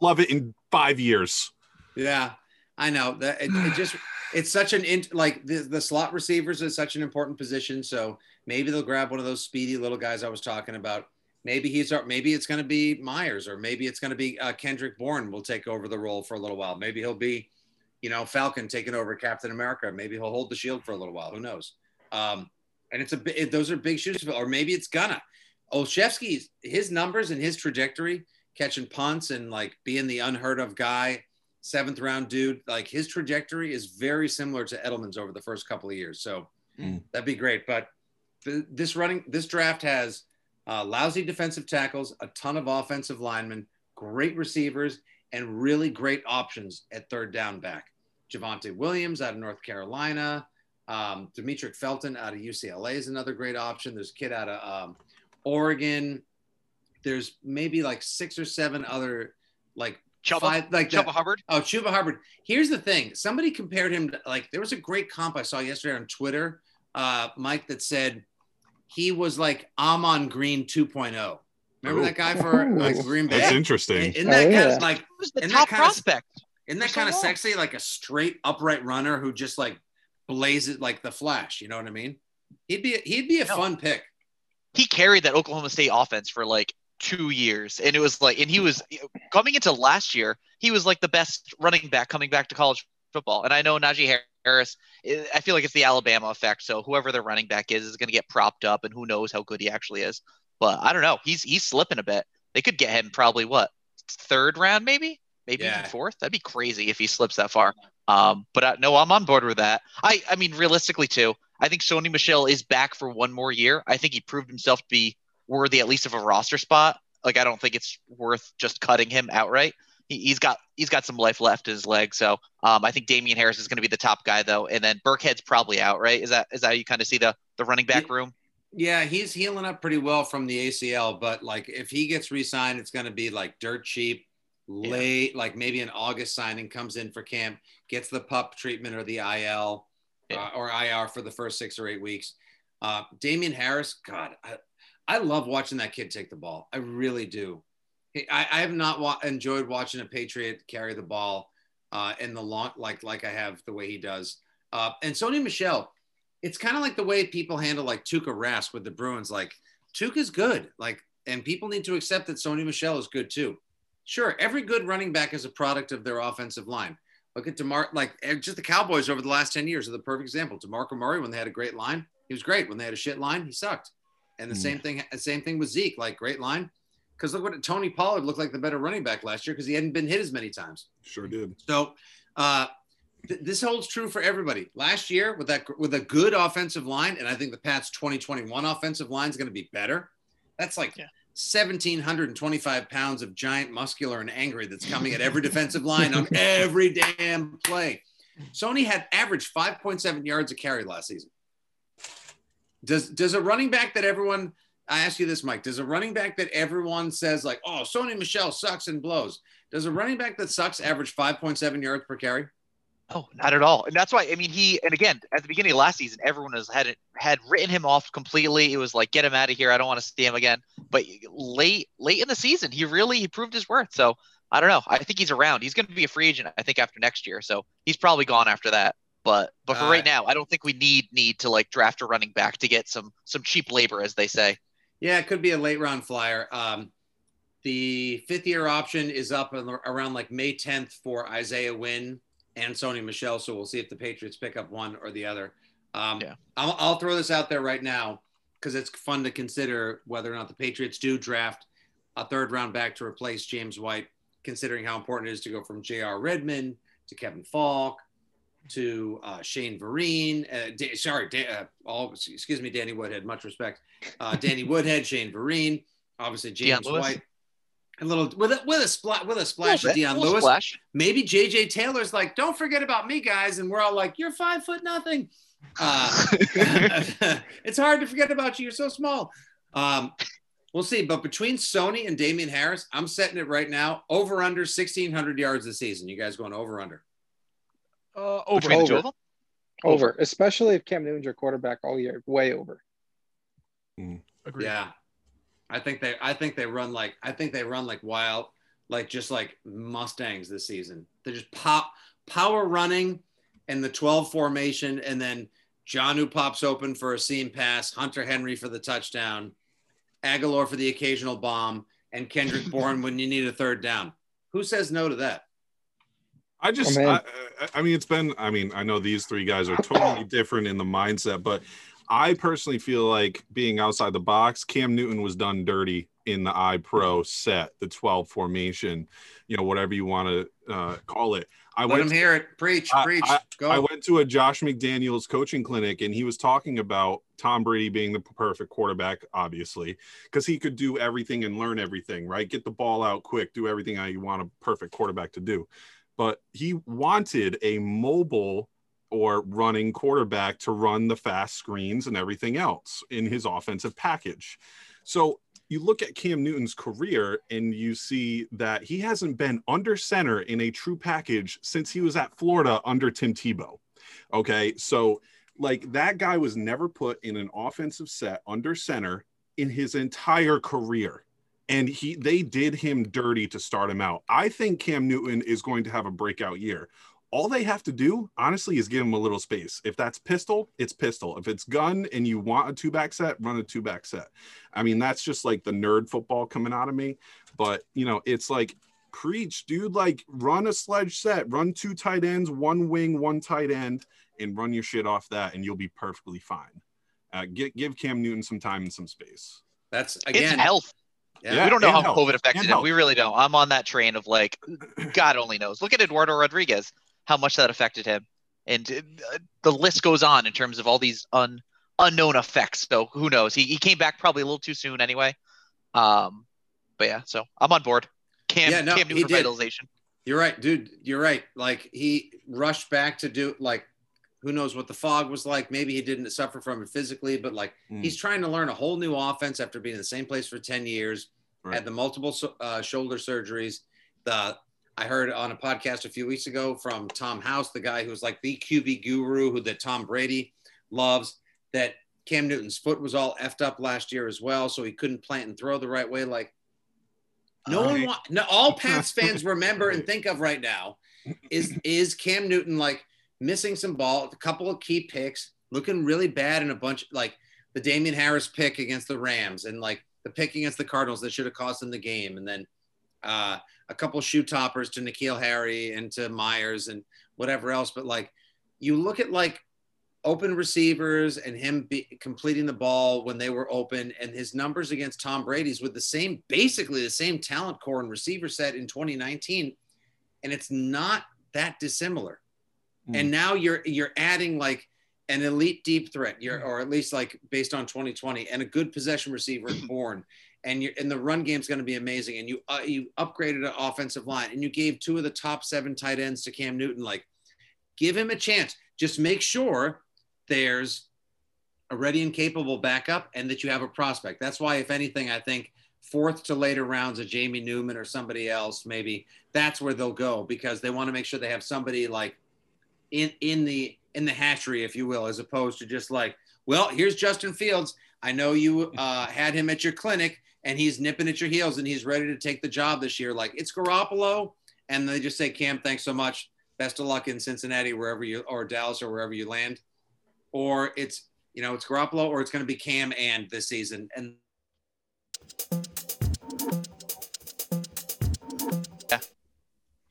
love it in five years. yeah, I know that it, it just, it's such an int like the, the slot receivers is such an important position. So maybe they'll grab one of those speedy little guys I was talking about. Maybe he's, maybe it's going to be Meyers, or maybe it's going to be uh, Kendrick Bourne will take over the role for a little while. Maybe he'll be, you know, Falcon taking over Captain America. Maybe he'll hold the shield for a little while. Who knows? Um, and it's a it, those are big shoes. Or maybe it's gonna. Olszewski's his numbers and his trajectory, catching punts and like being the unheard of guy, seventh round dude. Like his trajectory is very similar to Edelman's over the first couple of years. So Mm. that'd be great. But th- this running this draft has uh, lousy defensive tackles, a ton of offensive linemen, great receivers, and really great options at third down back. Javonte Williams out of North Carolina. Um, Demetric Felton out of UCLA is another great option. There's a kid out of um, Oregon. There's maybe like six or seven other like Chuba, five like Chuba that. Hubbard. Oh, Chuba Hubbard. Here's the thing. Somebody compared him to like there was a great comp I saw yesterday on Twitter, uh, Mike, that said he was like Ahman Green 2.0. Remember Ooh. that guy for like Green Bay? That's interesting. Isn't that Oh, kind of like Who's the top that kinda prospect? isn't that For so kind of long. sexy? Like a straight upright runner who just like blazes like the flash. You know what I mean? He'd be he'd be a No. fun pick. he carried that Oklahoma State offense for like two years, and it was like, and he was coming into last year, he was like the best running back coming back to college football. And I know Najee Harris, I feel like it's the Alabama effect. So whoever the running back is is going to get propped up, and who knows how good he actually is. But I don't know. He's he's slipping a bit. They could get him probably what third round, maybe, maybe Yeah. fourth. That'd be crazy if he slips that far. Um, but uh, no, I'm on board with that. I I mean, realistically too, I think Sony Michel is back for one more year. I think he proved himself to be worthy at least of a roster spot. Like I don't think it's worth just cutting him outright. He, he's got he's got some life left in his leg. So um, I think Damien Harris is going to be the top guy though, and then Burkhead's probably out, right? Is that is that how you kind of see the the running back room? Yeah, he's healing up pretty well from the ACL, but like if he gets re-signed, it's going to be like dirt cheap, late, like maybe an August signing comes in for camp, gets the pup treatment or the IL Yeah. uh, or IR for the first six or eight weeks. Uh, Damien Harris, God, I, I love watching that kid take the ball. I really do. I, I have not wa- enjoyed watching a Patriot carry the ball uh, in the long, like like I have the way he does. Uh, and Sony Michel, it's kind of like the way people handle like Tuukka Rask with the Bruins. Like Tuukka's good, like, and people need to accept that Sony Michel is good too. Sure, every good running back is a product of their offensive line. Look at Demar, like eh, just the Cowboys over the last ten years are the perfect example. Demarco Murray, when they had a great line, he was great. When they had a shit line, he sucked. And the Hmm. same thing, same thing with Zeke, like great line. Because look what Tony Pollard looked like the better running back last year because he hadn't been hit as many times. Sure did. So uh, th- this holds true for everybody. Last year with that with a good offensive line, and I think the Pats 2021 offensive line is going to be better. That's like Yeah. 1,725 pounds of giant, muscular, and angry that's coming at every defensive line on [laughs] every damn play. Sony had averaged 5.7 yards a carry last season. Does does a running back that everyone I ask you this, Mike, does a running back that everyone says like, oh, Sony Michel sucks and blows, does a running back that sucks average 5.7 yards per carry? Oh, not at all. And that's why I mean he and again at the beginning of last season, everyone has had it had written him off completely. It was like get him out of here. I don't want to see him again. But late late in the season, he really he proved his worth. So I don't know. I think he's around. He's going to be a free agent. I think after next year. So he's probably gone after that. But but for Uh, right now, I don't think we need need to like draft a running back to get some some cheap labor, as they say. Yeah, it could be a late round flyer. Um, the fifth year option is up around like May 10th for Isaiah Wynn and Sony Michel. So we'll see if the Patriots pick up one or the other. Um, Yeah. I'll, I'll throw this out there right now because it's fun to consider whether or not the Patriots do draft a third round back to replace James White, considering how important it is to go from J.R. Redmond to Kevin Faulk to uh, Shane Vereen. Uh, Da- sorry, da- uh, all excuse me, Danny Woodhead. Much respect, uh, Danny [laughs] Woodhead, Shane Vereen, obviously James. White. A little with a with a splat with a splash Little of Dion Lewis. splash. Maybe JJ Taylor's like, don't forget about me, guys, and we're all like, you're five foot nothing. Uh, [laughs] [laughs] it's hard to forget about you. You're so small. Um, we'll see. But between Sony and Damien Harris, I'm setting it right now over under 1,600 yards this season. You guys going over under? Uh, over. Between the two Over. Over, especially if Cam Newton's your quarterback all year. Way over. Agreed. Yeah. I think they I think they run like I think they run like wild, like just like Mustangs this season. They're just pop power running and the 12 formation, and then Jonnu pops open for a seam pass, Hunter Henry for the touchdown, Agholor for the occasional bomb, and Kendrick [laughs] Bourne when you need a third down. Who says no to that? I just, Oh, I- I mean, it's been, I mean, I know these three guys are totally different in the mindset, but I personally feel like being outside the box, Cam Newton was done dirty in the I Pro set, the 12 formation, you know, whatever you want to uh, call it. I Let went him hear it. Preach, I- preach. Go. I went to a Josh McDaniels coaching clinic and he was talking about Tom Brady being the perfect quarterback, obviously, because he could do everything and learn everything, right? Get the ball out quick, do everything you want a perfect quarterback to do. But he wanted a mobile or running quarterback to run the fast screens and everything else in his offensive package. So you look at Cam Newton's career and you see that he hasn't been under center in a true package since he was at Florida under Tim Tebow. Okay. So, like, that guy was never put in an offensive set under center in his entire career. And he they did him dirty to start him out. I think Cam Newton is going to have a breakout year. All they have to do, honestly, is give him a little space. If that's pistol, it's pistol. If it's gun and you want a two back set, run a two back set. I mean, that's just like the nerd football coming out of me. But, you know, it's like, preach, dude. Like, run a sledge set, run two tight ends, one wing, one tight end, and run your shit off that, and you'll be perfectly fine. Uh, get, give Cam Newton some time and some space. That's It's again. health. Yeah. we don't know and how health. COVID affected And him. health. We really don't. I'm on that train of like, God only knows. Look at Eduardo Rodriguez, how much that affected him, and uh, the list goes on in terms of all these un unknown effects. So who knows? He he came back probably a little too soon anyway. Um, but yeah, so I'm on board. Cam Yeah, no, Cam he Newton did. revitalization. You're right, dude. You're right. Like he rushed back to do like who knows what the fog was like. Maybe he didn't suffer from it physically, but like Mm. he's trying to learn a whole new offense after being in the same place for 10 years, Right. had the multiple uh, shoulder surgeries. The I heard on a podcast a few weeks ago from Tom House, the guy who's like the QB guru who that Tom Brady loves, that Cam Newton's foot was all effed up last year as well, so he couldn't plant and throw the right way. Like no one Right. want, no, all [laughs] Pats fans remember and think of right now is is Cam Newton like missing some ball, a couple of key picks, looking really bad in a bunch like the Damien Harris pick against the Rams and like the pick against the Cardinals that should have cost him the game, and then uh, a couple shoe toppers to N'Keal Harry and to Meyers and whatever else. But like you look at like open receivers and him be, completing the ball when they were open and his numbers against Tom Brady's with the same basically the same talent core and receiver set in 2019 and it's not that dissimilar. Mm. And now you're you're adding like an elite deep threat, you're or at least like based on 2020 and a good possession receiver [clears throat] Bourne, and you and the run game's going to be amazing and you uh, you upgraded an offensive line and you gave two of the top 7 tight ends to Cam Newton like give him a chance. Just make sure there's a ready and capable backup and that you have a prospect. That's why, if anything, I think fourth to later rounds of Jamie Newman or somebody else, maybe that's where they'll go because they want to make sure they have somebody like in in the in the hatchery, if you will, as opposed to just like, well, here's Justin Fields. I know you [laughs] uh, had him at your clinic and he's nipping at your heels and he's ready to take the job this year. Like it's Garoppolo, and they just say, Cam, thanks so much. Best of luck in Cincinnati, wherever you or Dallas or wherever you land. Or it's you know it's Garoppolo or it's going to be Cam and this season. And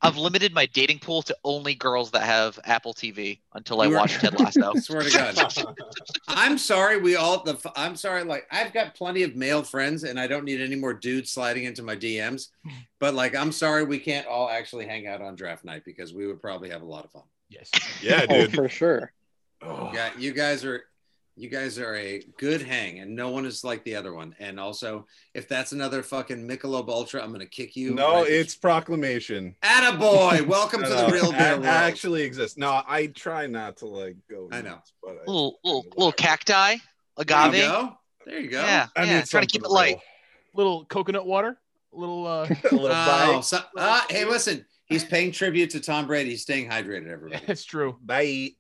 I've limited my dating pool to only girls that have Apple TV until I You were- watch Ted [laughs] Lasso. I swear to God, [laughs] I'm sorry. We all the I'm sorry. Like I've got plenty of male friends, and I don't need any more dudes sliding into my DMs. [laughs] But like, I'm sorry we can't all actually hang out on draft night because we would probably have a lot of fun. Yes. Yeah, Oh, dude. for sure. Oh. Yeah, you guys are you guys are a good hang, and no one is like the other one. And also, if that's another fucking Michelob Ultra, I'm gonna kick you. No, right- it's proclamation. Attaboy. Welcome to the real beer it world. actually exists. No, I try not to like go. I know. nuts, but I- little little little cacti, there you go. There you go. Yeah, I yeah. need Trying to keep it something light. Little coconut water. A little. Uh, [laughs] a little Oh, so, uh, hey, listen. He's paying tribute to Tom Brady. He's staying hydrated, everybody. [laughs] That's true. Bite.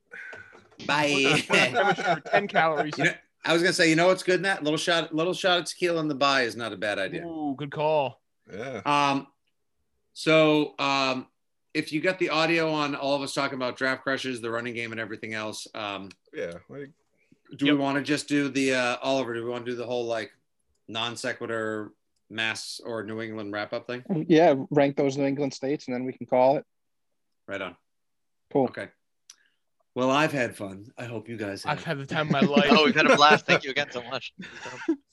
Bye. [laughs] Ten calories. you know, I was gonna say, you know what's good in that little shot, little shot of tequila in the bye is not a bad idea. Ooh, good call. Yeah. Um, so um, if you got the audio on all of us talking about draft crushes, the running game, and everything else, um, Yeah. Like, do Yep. we want to just do the uh, Oliver? Do we want to do the whole like non sequitur mass or New England wrap up thing? Yeah, rank those New England states, and then we can call it. Right on. Cool. Okay. Well, I've had fun. I hope you guys have. I've had the time of my [laughs] life. Oh, we've had a blast. Thank you again so [laughs] much.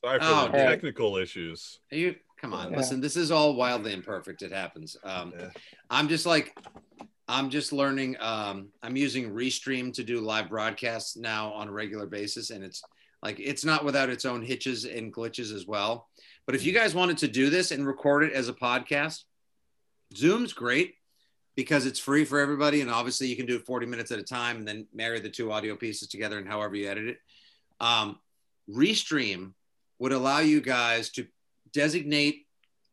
sorry for Oh, the dude. technical issues. You come on, Yeah. listen. This is all wildly imperfect. It happens. Um, Yeah. I'm just like, I'm just learning. Um, I'm using Restream to do live broadcasts now on a regular basis, and it's like it's not without its own hitches and glitches as well. But if you guys wanted to do this and record it as a podcast, Zoom's great because it's free for everybody, and obviously you can do it 40 minutes at a time, and then marry the two audio pieces together, and however you edit it. Um, Restream would allow you guys to designate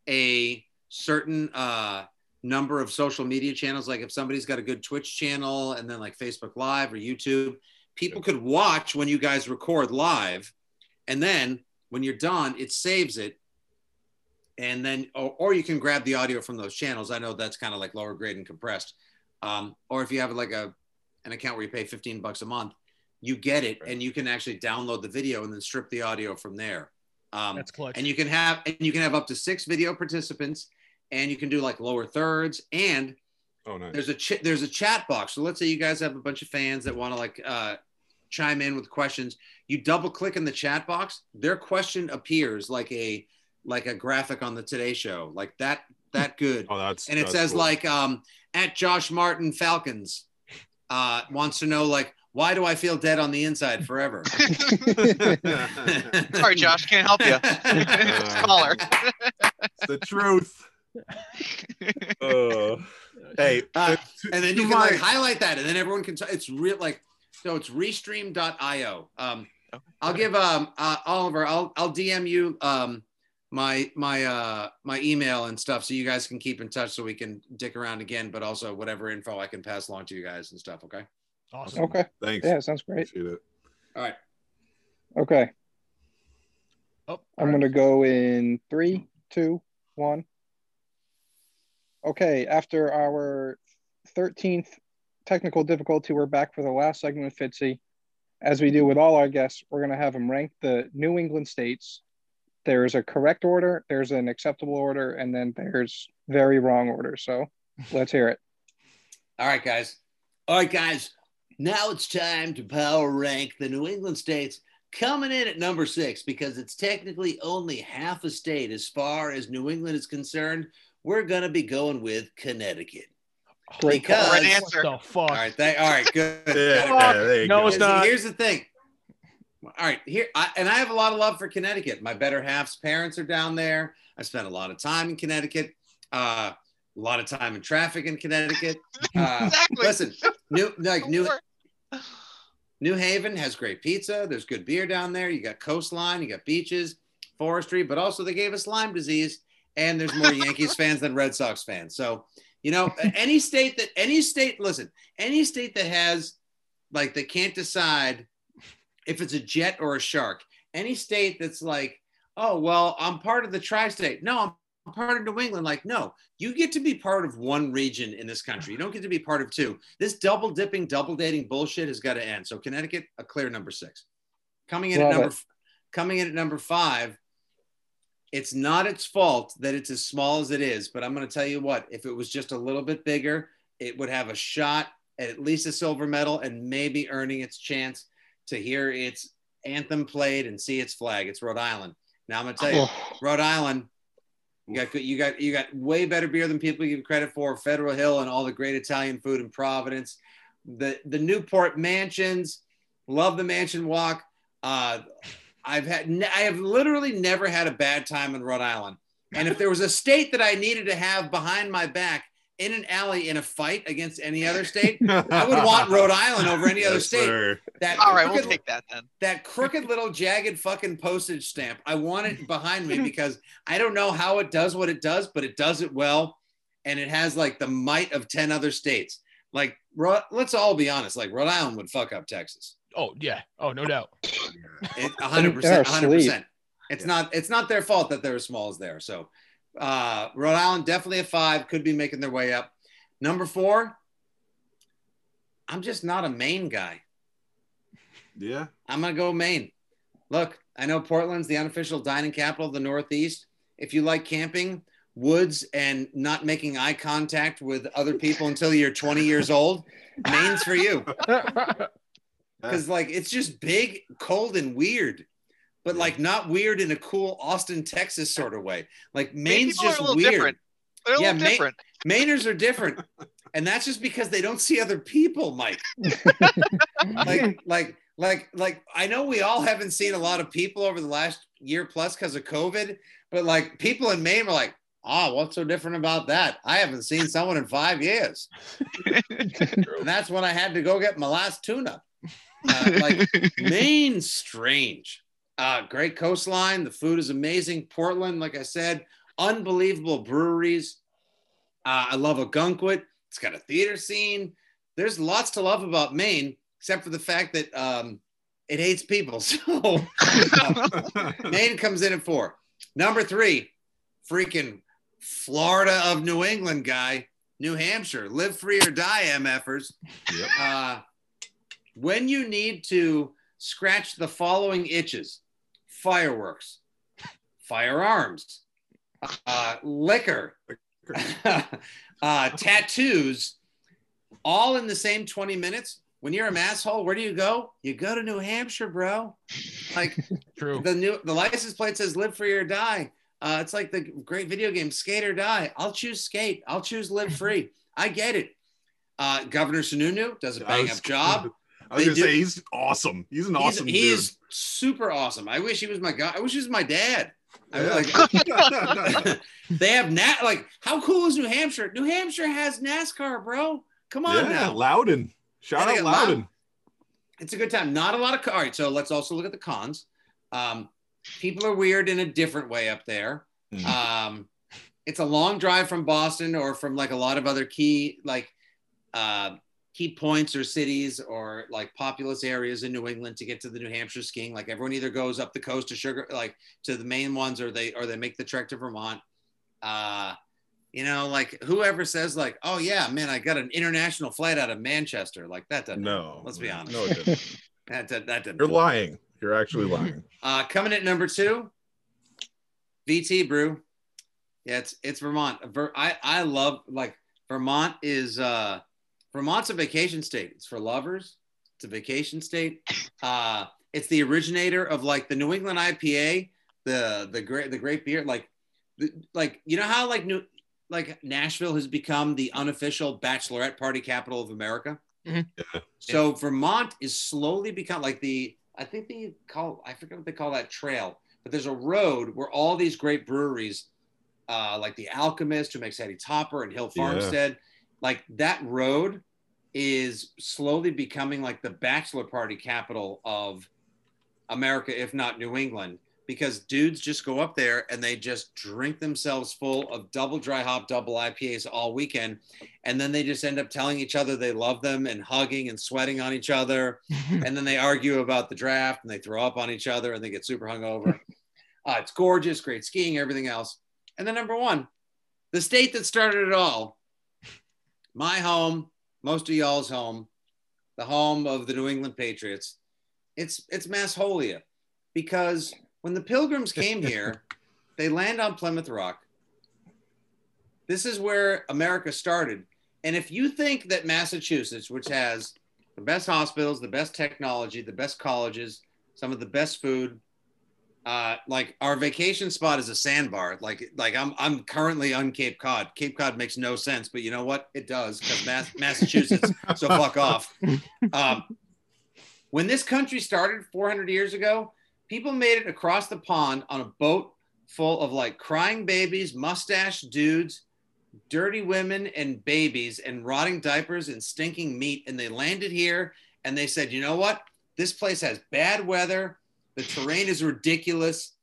a certain uh, number of social media channels. Like if somebody's got a good Twitch channel and then like Facebook Live or YouTube, people could watch when you guys record live. And then when you're done, it saves it. And then, or, or you can grab the audio from those channels. I know that's kind of like lower grade and compressed. Um, or if you have like a an account where you pay 15 bucks a month, you get it and you can actually download the video and then strip the audio from there. Um, That's clutch. and you can have and you can have up to six video participants and you can do like lower thirds and Oh, nice. there's a ch- there's a chat box so let's say you guys have a bunch of fans that want to like uh, chime in with questions you double click in the chat box their question appears like a like a graphic on the today show like that that good [laughs] Oh, that's and it that's says cool. like um at josh martin falcons uh wants to know like why do i feel dead on the inside forever [laughs] [laughs] Sorry, Josh, can't help you. Caller. It's the truth. Uh, hey, Uh, to- and then you can my- like highlight that and then everyone can t- it's real like so it's restream.io um i'll give um uh, oliver i'll i'll dm you um my my uh my email and stuff so you guys can keep in touch so we can dick around again but also whatever info i can pass along to you guys and stuff okay awesome. Okay. Thanks. Yeah, sounds great. Appreciate it. all right Okay. Oh, I'm going to go in three, two, one. Okay. After our 13th technical difficulty, we're back for the last segment with Fitzy. As we do with all our guests, we're going to have them rank the New England states. There's a correct order, there's an acceptable order, and then there's very wrong order. So [laughs] let's hear it. all right guys all right guys now it's time to power rank the new england states coming in at number six because it's technically only half a state as far as new england is concerned we're going to be going with connecticut Great Because- call. Right What answer. the fuck? All right, thank, all right, good. Yeah, yeah, No, go. it's not. here's the thing. All right, here, I, and I have a lot of love for Connecticut. My better half's parents are down there. I spent a lot of time in Connecticut. Uh, a lot of time in traffic in Connecticut. Uh, Exactly. listen, New like New New Haven has great pizza. There's good beer down there. You got coastline, you got beaches, forestry, but also they gave us Lyme disease, and there's more [laughs] Yankees fans than Red Sox fans. So, you know, any state that any state, listen, any state that has like they can't decide if it's a jet or a shark. Any state that's like, oh well, I'm part of the tri-state. No, I'm part of New England. Like, no, you get to be part of one region in this country. You don't get to be part of two. This double dipping, double dating bullshit has got to end. So Connecticut, a clear number six. Coming in Love at number it. coming in at number five. It's not its fault that it's as small as it is, but I'm going to tell you what, if it was just a little bit bigger, it would have a shot at at least a silver medal and maybe earning its chance to hear its anthem played and see its flag. It's Rhode Island. Now I'm to tell you, Rhode Island, you got you got you got way better beer than people give credit for. Federal Hill and all the great Italian food in Providence, the the Newport mansions. Love the mansion walk. Uh, I've had I have literally never had a bad time in Rhode Island. And if there was a state that I needed to have behind my back in an alley in a fight against any other state, [laughs] I would want Rhode Island over any other Yes, state. sir. That All right, we'll crooked- take that then. that crooked little jagged fucking postage stamp. I want it behind me [laughs] because I don't know how it does what it does, but it does it well. And it has like the might of 10 other states. Like, Ro- let's all be honest, like Rhode Island would fuck up Texas. Oh yeah. Oh no doubt. It, 100%. 100%. It's not, it's not their fault that they're as small as they are. So, uh, Rhode Island definitely a five, could be making their way up. Number four, I'm just not a Maine guy. Yeah. I'm gonna go Maine. Look, I know Portland's the unofficial dining capital of the Northeast. If you like camping, woods, and not making eye contact with other people until you're 20 years old, Maine's for you. [laughs] Because like it's just big, cold, and weird, but like not weird in a cool Austin, Texas sort of way. Like Maine's people are a just weird. different. They're Yeah, little Ma- Mainers are different. [laughs] And that's just because they don't see other people, Mike. [laughs] like like like like I know we all haven't seen a lot of people over the last year plus because of COVID, but like people in Maine were like, oh, what's so different about that? I haven't seen someone in five years. and [laughs] that's when I had to go get my last tuna. Uh, like Maine's strange. Uh, great coastline. The food is amazing. Portland, like I said, unbelievable breweries. Uh, I love Ogunquit. It's got a theater scene. There's lots to love about Maine, except for the fact that um, it hates people. [laughs] So uh, Maine comes in at four. Number three, freaking Florida of New England guy, New Hampshire. Live free or die, MFers. Yep. Uh, when you need to scratch the following itches fireworks, firearms, uh, liquor, [laughs] uh, tattoos, all in the same 20 minutes. When you're a masshole, where do you go? You go to New Hampshire, bro. Like [laughs] True. the new the license plate says live free or die. Uh, it's like the great video game skate or die. I'll choose skate. I'll choose live free. I get it. Uh, Governor Sununu does a bang up job. I was They gonna do- say he's awesome. He's an He's, awesome he is super awesome. I wish he was my guy. I wish he was my dad. Yeah. like [laughs] [laughs] they have nat like how cool is New Hampshire? New Hampshire has NASCAR, bro. Come on yeah, now. Loudon. Shout out Loudon. It's a good time. Not a lot of all right. So let's also look at the cons. Um, people are weird in a different way up there. Mm. Um, it's a long drive from Boston or from like a lot of other key like uh, key points or cities or like populous areas in New England to get to the New Hampshire skiing. Like everyone either goes up the coast to sugar like to the main ones or they or they make the trek to Vermont. Uh, you know, like whoever says like, oh yeah, man, I got an international flight out of Manchester. Like that doesn't. No. Let's be honest. No, it didn't. [laughs] [laughs] That, that, that didn't. You're lying. You're actually lying. [laughs] Uh, coming at number two, VT Brew. Yeah, it's it's Vermont. Ver, I I love like Vermont is uh Vermont's a vacation state. It's for lovers. It's a vacation state. Uh, it's the originator of like the New England IPA, the the great the great beer. Like the, like you know how like New like Nashville has become the unofficial bachelorette party capital of America. Mhm. Yeah. So Vermont is slowly become like the I think they call I forget what they call that trail, but there's a road where all these great breweries, uh, like the Alchemist, who makes Heady Topper and Hill Yeah. Like that road is slowly becoming like the bachelor party capital of America, if not New England, because dudes just go up there and they just drink themselves full of double dry hop, double IPAs all weekend. And then they just end up telling each other they love them and hugging and sweating on each other. [laughs] and then they argue about the draft and they throw up on each other and they get super hungover. Uh, it's gorgeous, great skiing, everything else. And then number one, the state that started it all, my home, most of y'all's home, the home of the New England Patriots. It's it's Massholia, because when the Pilgrims came here, [laughs] they land on Plymouth Rock. This is where America started. And if you think that Massachusetts, which has the best hospitals, the best technology, the best colleges, some of the best food, uh, like our vacation spot is a sandbar. Like, like I'm, I'm currently on Cape Cod. Cape Cod makes no sense, but you know what? It does because Mass- [laughs] Massachusetts. so fuck off. Um, when this country started 400 years ago, people made it across the pond on a boat full of like crying babies, mustache dudes, dirty women and babies, and rotting diapers and stinking meat. And they landed here and they said, you know what? This place has bad weather. The terrain is ridiculous.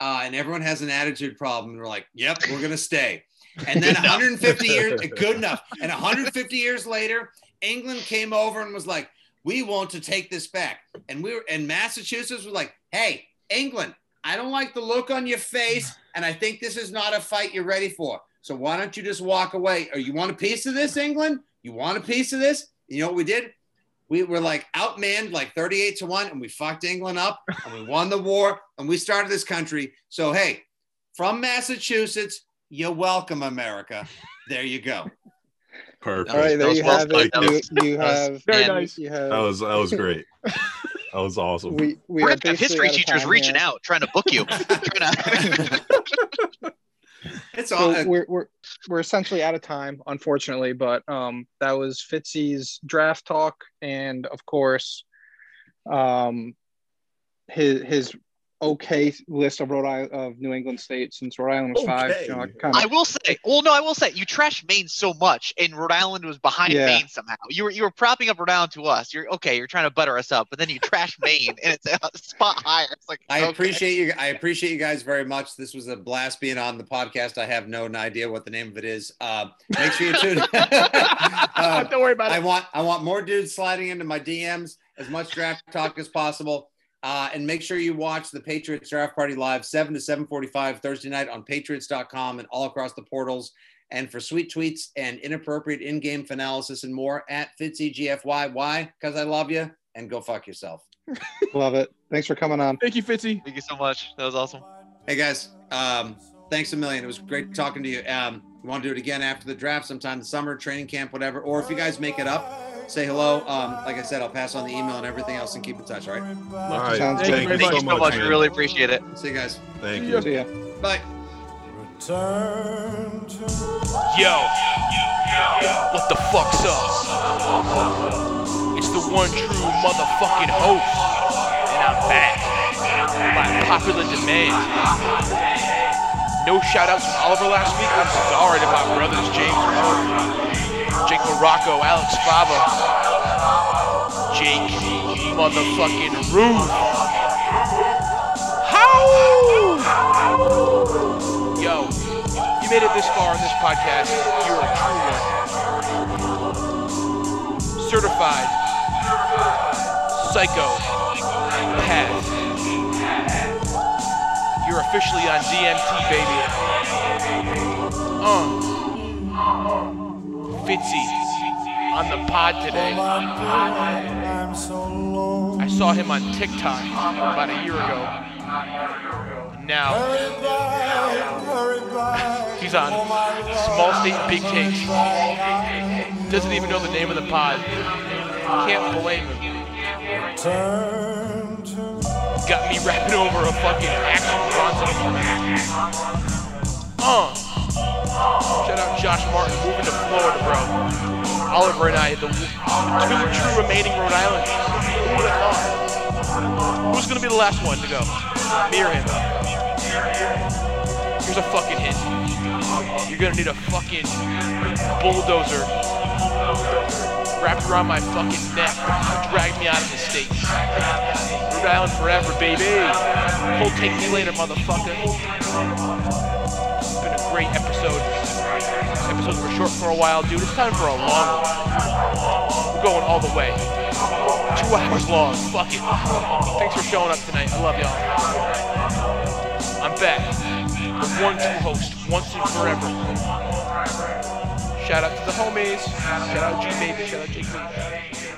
Uh, and everyone has an attitude problem. And we're like, yep, we're going to stay. And then [laughs] 150 years, good enough. And 150 years later, England came over and was like, we want to take this back. And we were, and Massachusetts was like, hey, England, I don't like the look on your face. And I think this is not a fight you're ready for. So why don't you just walk away? Or you want a piece of this, England? You want a piece of this? You know what we did? We were like outmanned like 38 to 1, and we fucked England up and we won the war and we started this country. So, hey, from Massachusetts, you're welcome, America. There you go. Perfect. All right, there you well have it. That You, was- you have Very nice. you have That was that was great. [laughs] That was awesome. we we We're are have history teachers reaching here. out, trying to book you. [laughs] [laughs] [laughs] It's all So we're, we're we're essentially out of time, unfortunately. But um, that was Fitzy's draft talk, and of course, um, his his okay list of Rhode Island of New England states since Rhode Island was five. You know, I Okay. I will say, well, no, I will say, you trashed Maine so much, and Rhode Island was behind Yeah. Maine somehow. You were you were propping up Rhode Island to us. You're okay. You're trying to butter us up, but then you trash Maine, and it's a [laughs] spot higher. It's like I okay. appreciate you. I appreciate you guys very much. This was a blast being on the podcast. I have no idea what the name of it is. Uh, make sure you tune. [laughs] [laughs] Uh, Don't worry about I it. want I want more dudes sliding into my DMs as much draft talk as possible. Uh, and make sure you watch the Patriots Draft Party live 7 to 7:45 Thursday night on patriots.com and all across the portals. And for sweet tweets and inappropriate in-game analysis and more at FitzyGFY. Why? Because I love you and go fuck yourself. [laughs] love it. Thanks for coming on. Thank you, Fitzy. Thank you so much. That was awesome. Hey guys, um, thanks a million. It was great talking to you. Um, we want to do it again after the draft, sometime the summer, training camp, whatever. Or if you guys make it up, say hello. Um, like I said, I'll pass on the email and everything else and keep in touch. All right. All right. Sounds Thank, good. you Thank Thank so you so much. much. Really appreciate it. See you guys. Thank you. ya. See ya. Bye. Return to Yo, what the fuck's up? It's the one true motherfucking host, and I'm back by popular demand. No shout outs from Oliver last week. I'm sorry to my brothers James Murphy, Jake Morocco, Alex Fava, Jake motherfucking Roof. How? Yo, you made it this far in this podcast. You're a true one. Certified. Psycho. Path. You're officially on DMT, baby. Uh. Fitzy. On the pod today. I'm so lonely. I saw him on TikTok about a year ago. Now Hurry back, hurry back. he's on Small State Big Takes. Doesn't even know the name of the pod. Can't blame him. Got me [laughs] rapping over a fucking Action Bronson. Uh. Shout out Josh Martin moving to Florida, bro. Oliver and I, the two true remaining Rhode Islanders. Who would have thought? Who's gonna be the last one to go? Me or him? Here's a fucking hint. You're gonna need a fucking bulldozer wrapped around my fucking neck to drag me out of the state. Rhode Island forever, baby. Full take me later, motherfucker. Episode. Episodes were short for a while, dude. It's time for a long one. We're going all the way. Two hours long. Fuck it. Thanks for showing up tonight. I love y'all. I'm back. The one true host, once and forever. Shout out to the homies. Shout out G Baby. Shout out Jake Lee.